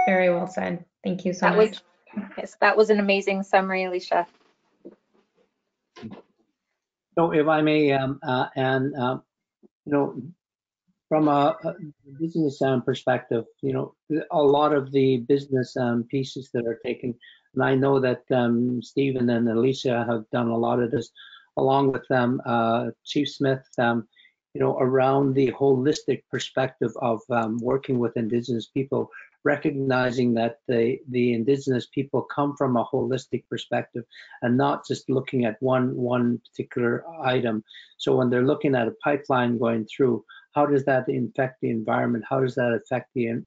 Very well said. Thank you so That much. was yes, that was an amazing summary, Alicia. So if I may, um, uh, and, um, you know, from a, a business um, perspective, you know, a lot of the business um, pieces that are taken, and I know that um, Stephen and Alicia have done a lot of this, along with them, uh, Chief Smith, um, you know, around the holistic perspective of um, working with Indigenous people, recognizing that the, the Indigenous people come from a holistic perspective and not just looking at one, one particular item. So when they're looking at a pipeline going through, how does that affect the environment? How does that affect the,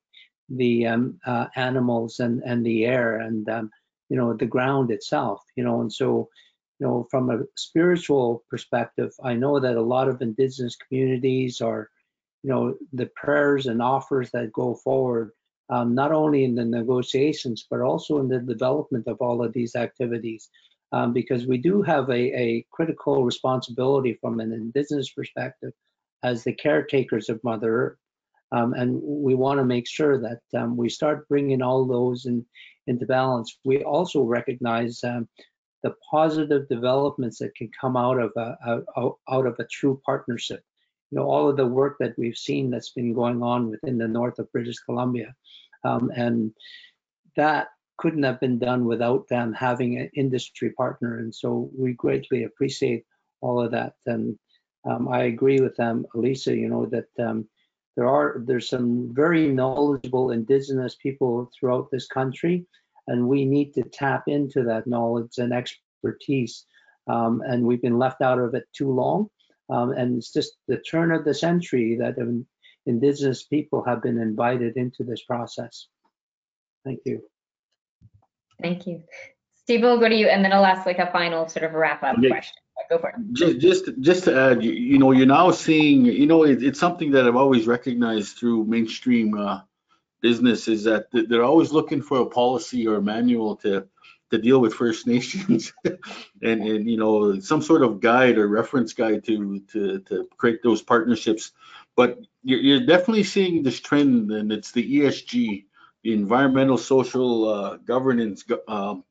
the um, uh, animals and, and the air and, um, you know, the ground itself, you know, and so, you know, from a spiritual perspective, I know that a lot of indigenous communities are, you know, the prayers and offers that go forward, um, not only in the negotiations, but also in the development of all of these activities. Um, because we do have a, a critical responsibility from an indigenous perspective as the caretakers of Mother Earth. Um, and we want to make sure that um, we start bringing all those in, into balance. We also recognize um, the positive developments that can come out of a, out of a true partnership. You know, all of the work that we've seen that's been going on within the north of British Columbia, um, and that couldn't have been done without them having an industry partner. And so we greatly appreciate all of that. And um, I agree with them, Elisa. You know that um, there are there's some very knowledgeable Indigenous people throughout this country and we need to tap into that knowledge and expertise. Um, and we've been left out of it too long. Um, and it's just the turn of the century that indigenous people have been invited into this process. Thank you. Thank you. Steve, we'll go to you, and then I'll ask like a final sort of wrap up Okay. question. Go for it. Just, just, to add, you, you know, you're now seeing, you know, it, it's something that I've always recognized through mainstream uh, business is that th- they're always looking for a policy or a manual to to deal with First Nations, and and you know some sort of guide or reference guide to to to create those partnerships. But you're, you're definitely seeing this trend, and it's the ESG, the environmental, social, uh, governance, go- um,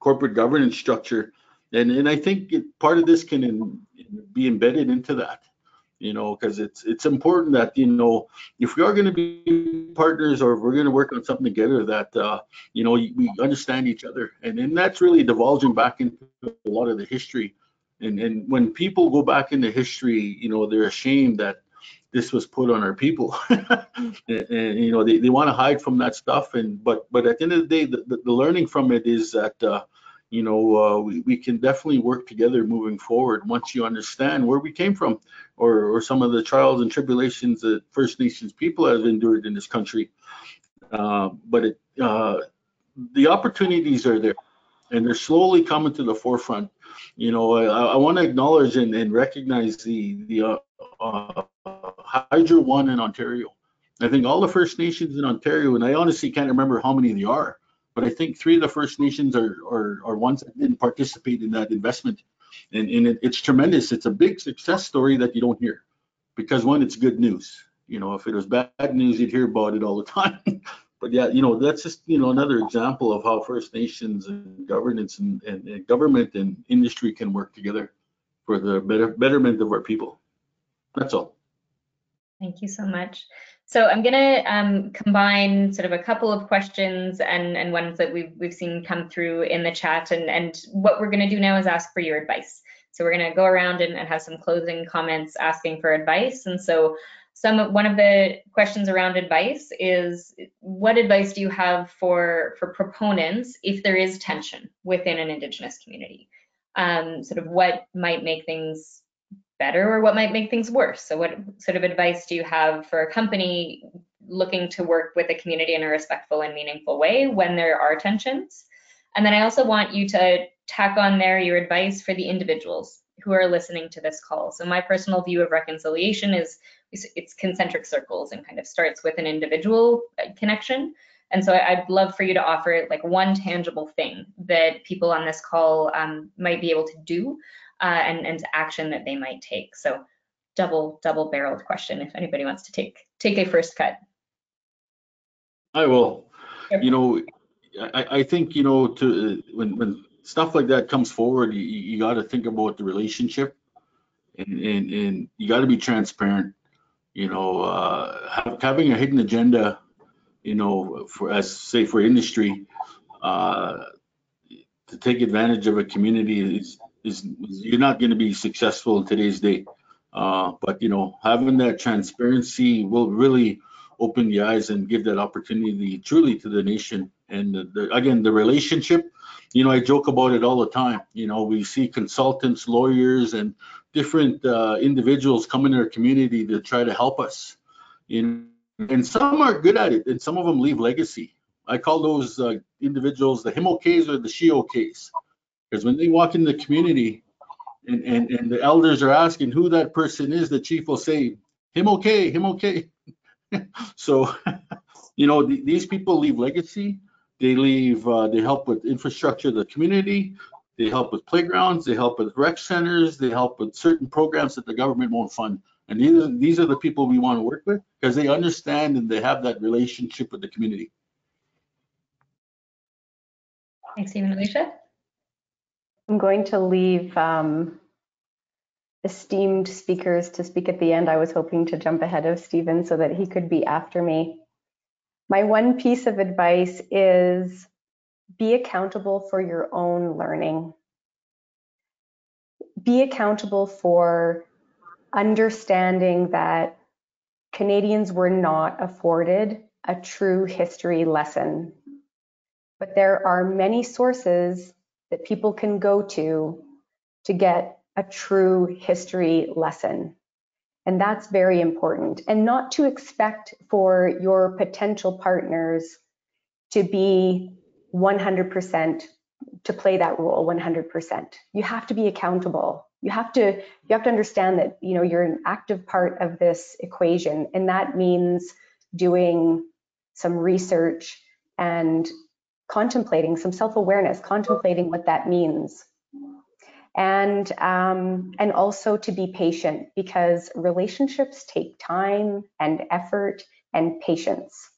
corporate governance structure, and and I think it, part of this can in, be embedded into that you know, because it's it's important that you know if we are going to be partners or if we're going to work on something together, that uh, you know we understand each other, and and that's really divulging back into a lot of the history. And and when people go back into history, you know, they're ashamed that this was put on our people. and, and, you know, they, they want to hide from that stuff. And but but at the end of the day, the, the, the learning from it is that uh, you know uh, we, we can definitely work together moving forward once you understand where we came from or or some of the trials and tribulations that First Nations people have endured in this country. Uh, but it, uh, the opportunities are there, and they're slowly coming to the forefront. You know, I, I want to acknowledge and, and recognize the the uh, uh, Hydro One in Ontario. I think all the First Nations in Ontario, and I honestly can't remember how many there are, but I think three of the First Nations are are, are ones that didn't participate in that investment, and, and it, it's tremendous. It's a big success story that you don't hear, because one, it's good news. You know, if it was bad news, you'd hear about it all the time. but yeah, you know, that's just you know another example of how First Nations and governance and, and, and government and industry can work together for the better betterment of our people. That's all. Thank you so much. So I'm going to um, combine sort of a couple of questions and, and ones that we've, we've seen come through in the chat. And, and what we're going to do now is ask for your advice. So we're going to go around and, and have some closing comments asking for advice. And so some one of the questions around advice is what advice do you have for for proponents if there is tension within an indigenous community um, sort of what might make things better or what might make things worse? So what sort of advice do you have for a company looking to work with a community in a respectful and meaningful way when there are tensions? And then i also want you to tack on there your advice for the individuals who are listening to this call. So my personal view of reconciliation is it's concentric circles and kind of starts with an individual connection. And so I'd love for you to offer like one tangible thing that people on this call um, might be able to do uh, and, and action that they might take. So double double barreled question if anybody wants to take take a first cut. I will. You know, I, I think, you know, to when, when stuff like that comes forward, you, you got to think about the relationship and, and, and you got to be transparent you know, uh, having a hidden agenda, you know, for as say for industry, uh, to take advantage of a community is, is, you're not going to be successful in today's day. Uh, but you know, having that transparency will really open the eyes and give that opportunity truly to the nation. And the, the, again, the relationship, you know, I joke about it all the time. You know, we see consultants, lawyers, and different uh, individuals come in our community to try to help us. In, and some are good at it, and some of them leave legacy. I call those uh, individuals the him okays or the she okays. Because when they walk in the community and, and, and the elders are asking who that person is, the chief will say, him okay, him okay. so, you know, th these people leave legacy. They leave, uh, they help with infrastructure of the community. They help with playgrounds, they help with rec centers, they help with certain programs that the government won't fund. And these are, these are the people we want to work with because they understand and they have that relationship with the community. Thanks, Stephen. Alicia? I'm going to leave um, esteemed speakers to speak at the end. I was hoping to jump ahead of Stephen so that he could be after me. My one piece of advice is be accountable for your own learning. Be accountable for understanding that Canadians were not afforded a true history lesson. But there are many sources that people can go to to get a true history lesson. And that's very important. And not to expect for your potential partners to be 100% to play that role 100%. You have to be accountable. You have to you have to understand that you know you're an active part of this equation and that means doing some research and contemplating some self-awareness, contemplating what that means. And um, and also to be patient because relationships take time and effort and patience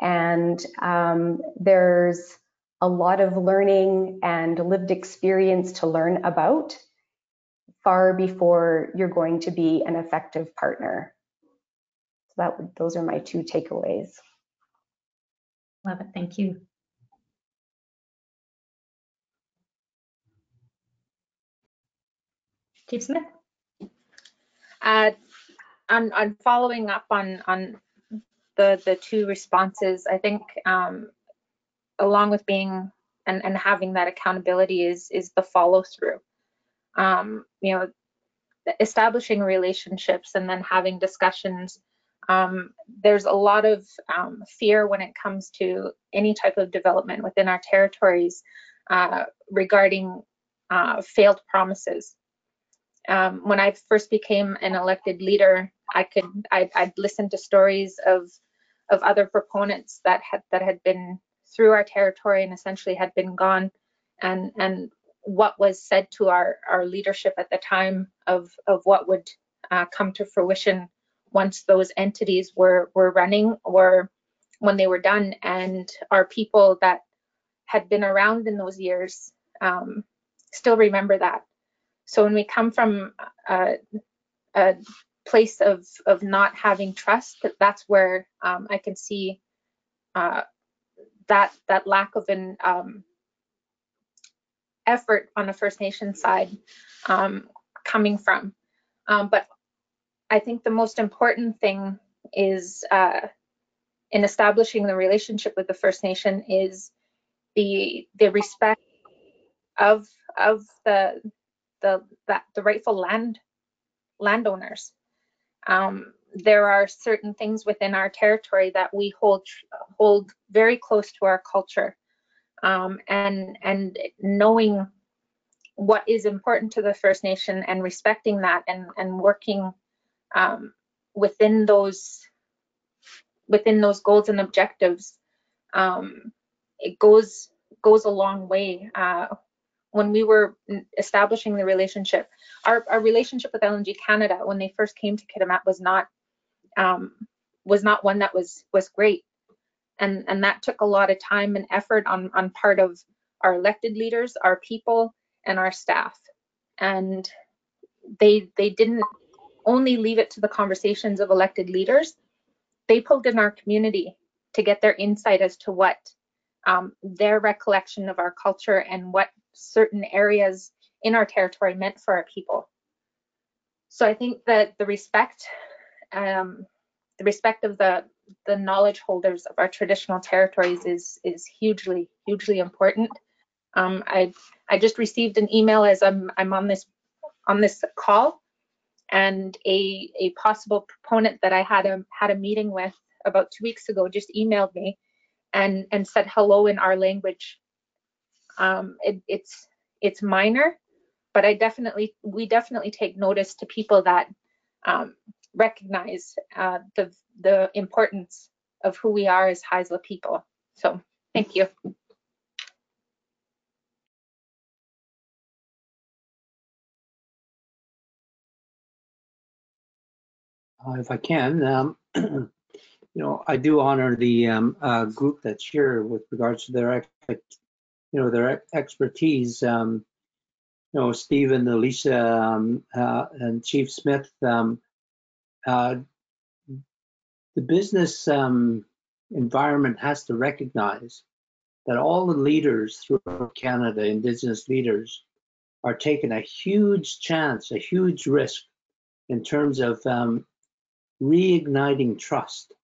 and um, there's a lot of learning and lived experience to learn about far before you're going to be an effective partner. So that those are my two takeaways. Love it. Thank you. Chief Smith. Uh, on, on following up on, on the, the two responses, I think, um, along with being and, and having that accountability is, is the follow through. Um, you know, establishing relationships and then having discussions. Um, there's a lot of um, fear when it comes to any type of development within our territories uh, regarding uh, failed promises. Um, when I first became an elected leader, I could I'd, I'd listen to stories of of other proponents that had that had been through our territory and essentially had been gone, and and what was said to our our leadership at the time of of what would uh, come to fruition once those entities were were running or when they were done, and our people that had been around in those years um, still remember that. So when we come from a, a place of of not having trust, that's where um, I can see uh, that that lack of an um, effort on the First Nation side um, coming from. Um, but I think the most important thing is uh, in establishing the relationship with the First Nation is the the respect of of the the that the rightful land landowners. Um, there are certain things within our territory that we hold hold very close to our culture, um, and and knowing what is important to the First Nation and respecting that and and working um, within those within those goals and objectives, um, it goes goes a long way. Uh, when we were establishing the relationship, our, our relationship with LNG Canada when they first came to Kitimat was not um, was not one that was was great, and and that took a lot of time and effort on on part of our elected leaders, our people, and our staff, and they they didn't only leave it to the conversations of elected leaders. They pulled in our community to get their insight as to what um, their recollection of our culture and what certain areas in our territory meant for our people. So I think that the respect, um, the respect of the the knowledge holders of our traditional territories is is hugely hugely important. Um, I I just received an email as I'm I'm on this on this call, and a a possible proponent that I had a had a meeting with about two weeks ago just emailed me and and said hello in our language um, it, it's it's minor, but I definitely we definitely take notice to people that um, recognize uh, the the importance of who we are as Haisla people. So thank you. Uh, if I can, um, you know, I do honor the um, uh, group that's here with regards to their you know, their expertise. Um, you know, Stephen, Alicia, um, uh, and Chief Smith, um, uh, the business um, environment has to recognize that all the leaders throughout Canada, Indigenous leaders, are taking a huge chance, a huge risk in terms of um, reigniting trust.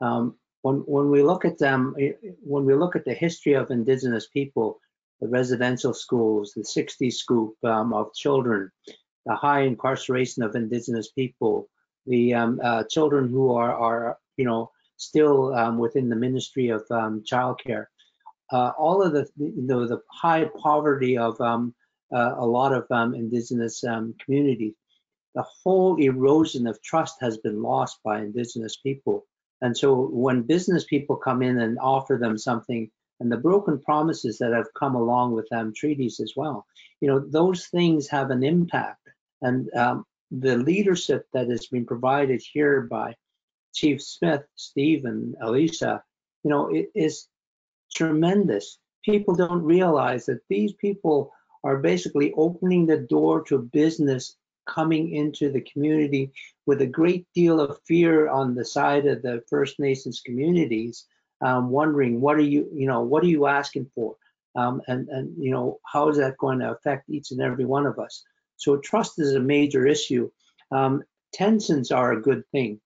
Um, when when we look at them, eh, when we look at the history of Indigenous people, the residential schools, the 60 scoop um, of children, the high incarceration of Indigenous people, the um, uh, children who are are you know still um, within the Ministry of um, Childcare, uh, all of the you know the high poverty of um, uh, a lot of um, Indigenous communities, the whole erosion of trust has been lost by Indigenous people and so when business people come in and offer them something, and the broken promises that have come along with them treaties as well, you know, those things have an impact. And um, the leadership that has been provided here by Chief Smith, Steve, and Elisa, you know, it is tremendous. People don't realize that these people are basically opening the door to business coming into the community with a great deal of fear on the side of the First Nations communities, um, wondering what are you, you know, what are you asking for, um, and and you know how is that going to affect each and every one of us. So trust is a major issue. Um, tensions are a good thing.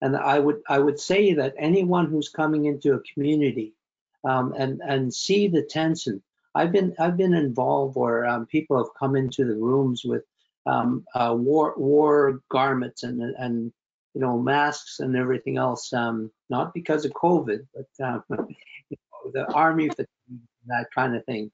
And I would I would say that anyone who's coming into a community um, and and see the tension. I've been I've been involved where um, people have come into the rooms with um, uh, war war garments and and you know masks and everything else. Um, not because of COVID, but um, you know, the army that kind of thing.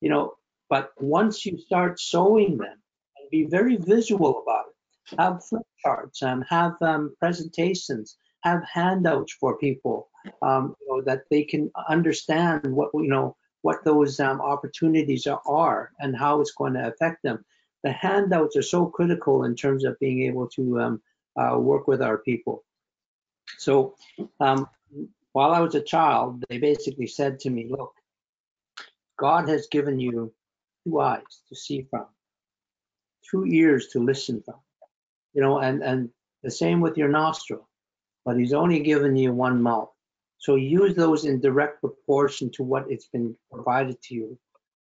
You know, but once you start showing them and be very visual about it, have flip charts and have um, presentations, have handouts for people um, you know, that they can understand what you know what those um, opportunities are, are and how it's going to affect them. The handouts are so critical in terms of being able to um, uh, work with our people. So um, while I was a child, they basically said to me, look, God has given you two eyes to see from, two ears to listen from, you know, and, and the same with your nostril, but he's only given you one mouth. So use those in direct proportion to what it's been provided to you.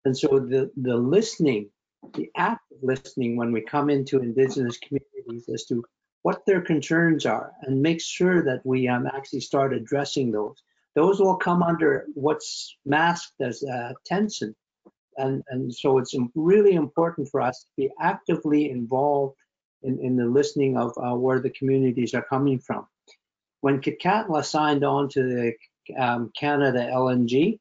And so the, the listening, the act of listening when we come into indigenous communities as to what their concerns are and make sure that we um, actually start addressing those. Those will come under what's masked as uh, tension. And, and so it's really important for us to be actively involved in, in the listening of uh, where the communities are coming from when Kitkatla signed on to the um, Canada LNG,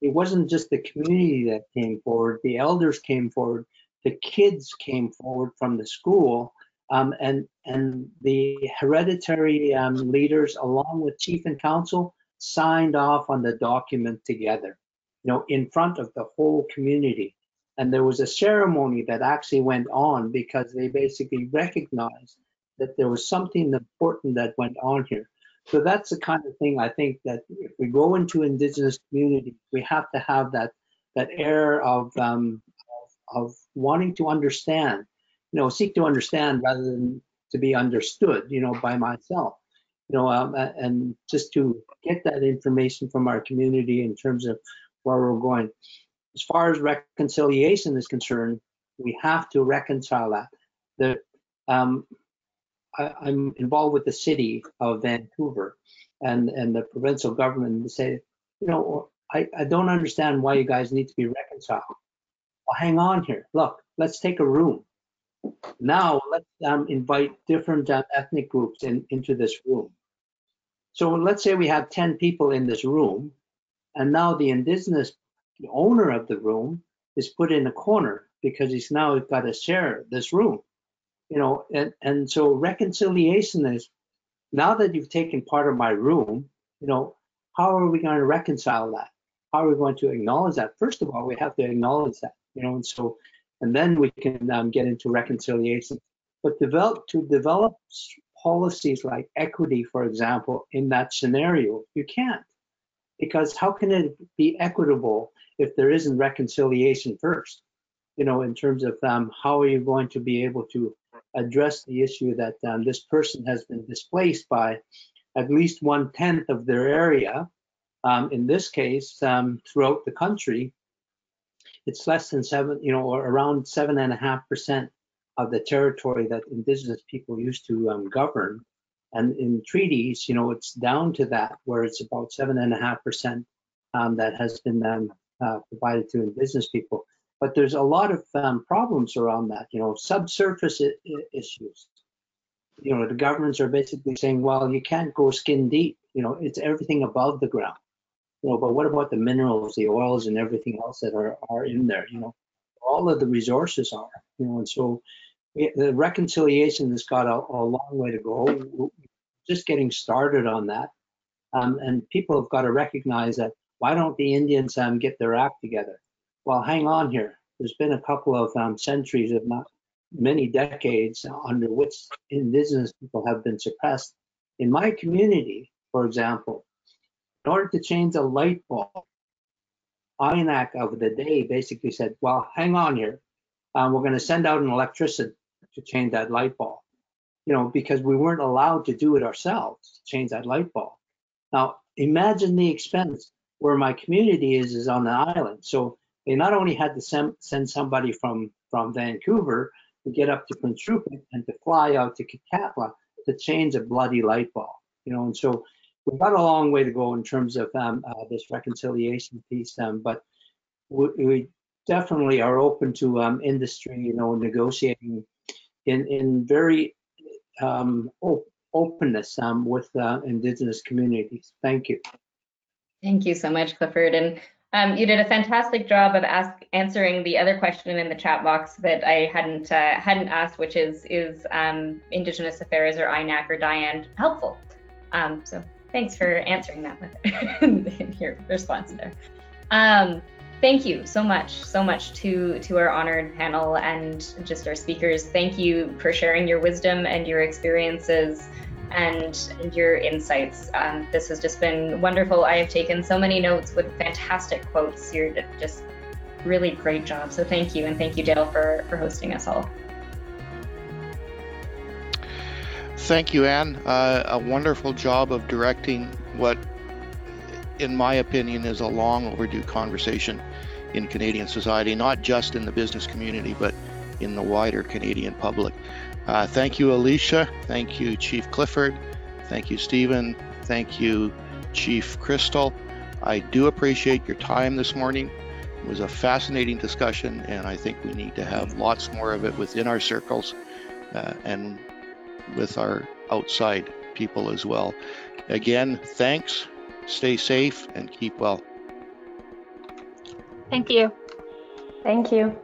it wasn't just the community that came forward, the elders came forward, the kids came forward from the school, um, and, and the hereditary um, leaders, along with chief and council, signed off on the document together, you know, in front of the whole community. And there was a ceremony that actually went on because they basically recognized that there was something important that went on here. So that's the kind of thing I think that if we go into indigenous communities, we have to have that that air of um, of, of wanting to understand, you know, seek to understand rather than to be understood, you know, by myself, you know, um, and just to get that information from our community in terms of where we're going. As far as reconciliation is concerned, we have to reconcile that. The um, I, am involved with the city of Vancouver and, and the provincial government to say, you know, I, I don't understand why you guys need to be reconciled. Well, hang on here. Look, let's take a room. Now let's um, invite different uh, ethnic groups in, into this room. So let's say we have 10 people in this room, and now the indigenous the owner of the room is put in a corner because he's now got to share this room you know, and, and so reconciliation is now that you've taken part of my room, you know, how are we going to reconcile that? How are we going to acknowledge that? First of all, we have to acknowledge that, you know, and so, and then we can um, get into reconciliation. But develop to develop policies like equity, for example, in that scenario, you can't. Because how can it be equitable if there isn't reconciliation first? You know, in terms of um, how are you going to be able to address the issue that um, this person has been displaced by at least one tenth of their area. Um, in this case, um, throughout the country, it's less than seven, you know, or around seven and a half percent of the territory that indigenous people used to um, govern. And in treaties, you know, it's down to that, where it's about seven and a half percent um, that has been um, uh, provided to indigenous people but there's a lot of um, problems around that, you know, subsurface issues. You know, the governments are basically saying, well, you can't go skin deep, you know, it's everything above the ground. You know, but what about the minerals, the oils and everything else that are, are in there, you know, all of the resources are, you know, and so the reconciliation has got a, a long way to go. We're just getting started on that. Um, and people have got to recognize that why don't the Indians um, get their act together? Well, hang on here. There's been a couple of um, centuries, if not many decades, under which indigenous people have been suppressed. In my community, for example, in order to change a light bulb, INAC of the day basically said, well, hang on here. Um, we're going to send out an electrician to change that light bulb, you know, because we weren't allowed to do it ourselves, to change that light bulb. Now, imagine the expense where my community is, is on the island. So they not only had to send, send somebody from, from Vancouver, to get up to Prince Rupert and to fly out to Kitkatla to change a bloody light bulb. You know, and so we've got a long way to go in terms of um, uh, this reconciliation piece, um, but we, we definitely are open to um, industry, you know, negotiating in in very um, op- openness um, with uh, Indigenous communities. Thank you. Thank you so much, Clifford. And um, you did a fantastic job of ask, answering the other question in the chat box that I hadn't uh, hadn't asked, which is is um, Indigenous Affairs or INAC or DIAND helpful? Um, so thanks for answering that with in your response there. Um, thank you so much, so much to to our honored panel and just our speakers. Thank you for sharing your wisdom and your experiences and, your insights. Um, this has just been wonderful. I have taken so many notes with fantastic quotes. You're just really great job. So thank you, and thank you, Dale, for for hosting us all. Thank you, Anne. Uh, a wonderful job of directing what, in my opinion, is a long overdue conversation in Canadian society, not just in the business community, but in the wider Canadian public. Uh, thank you, Alicia. Thank you, Chief Clifford. Thank you, Stephen. Thank you, Chief Crystal. I do appreciate your time this morning. It was a fascinating discussion, and I think we need to have lots more of it within our circles uh, and with our outside people as well. Again, thanks. Stay safe and keep well. Thank you. Thank you.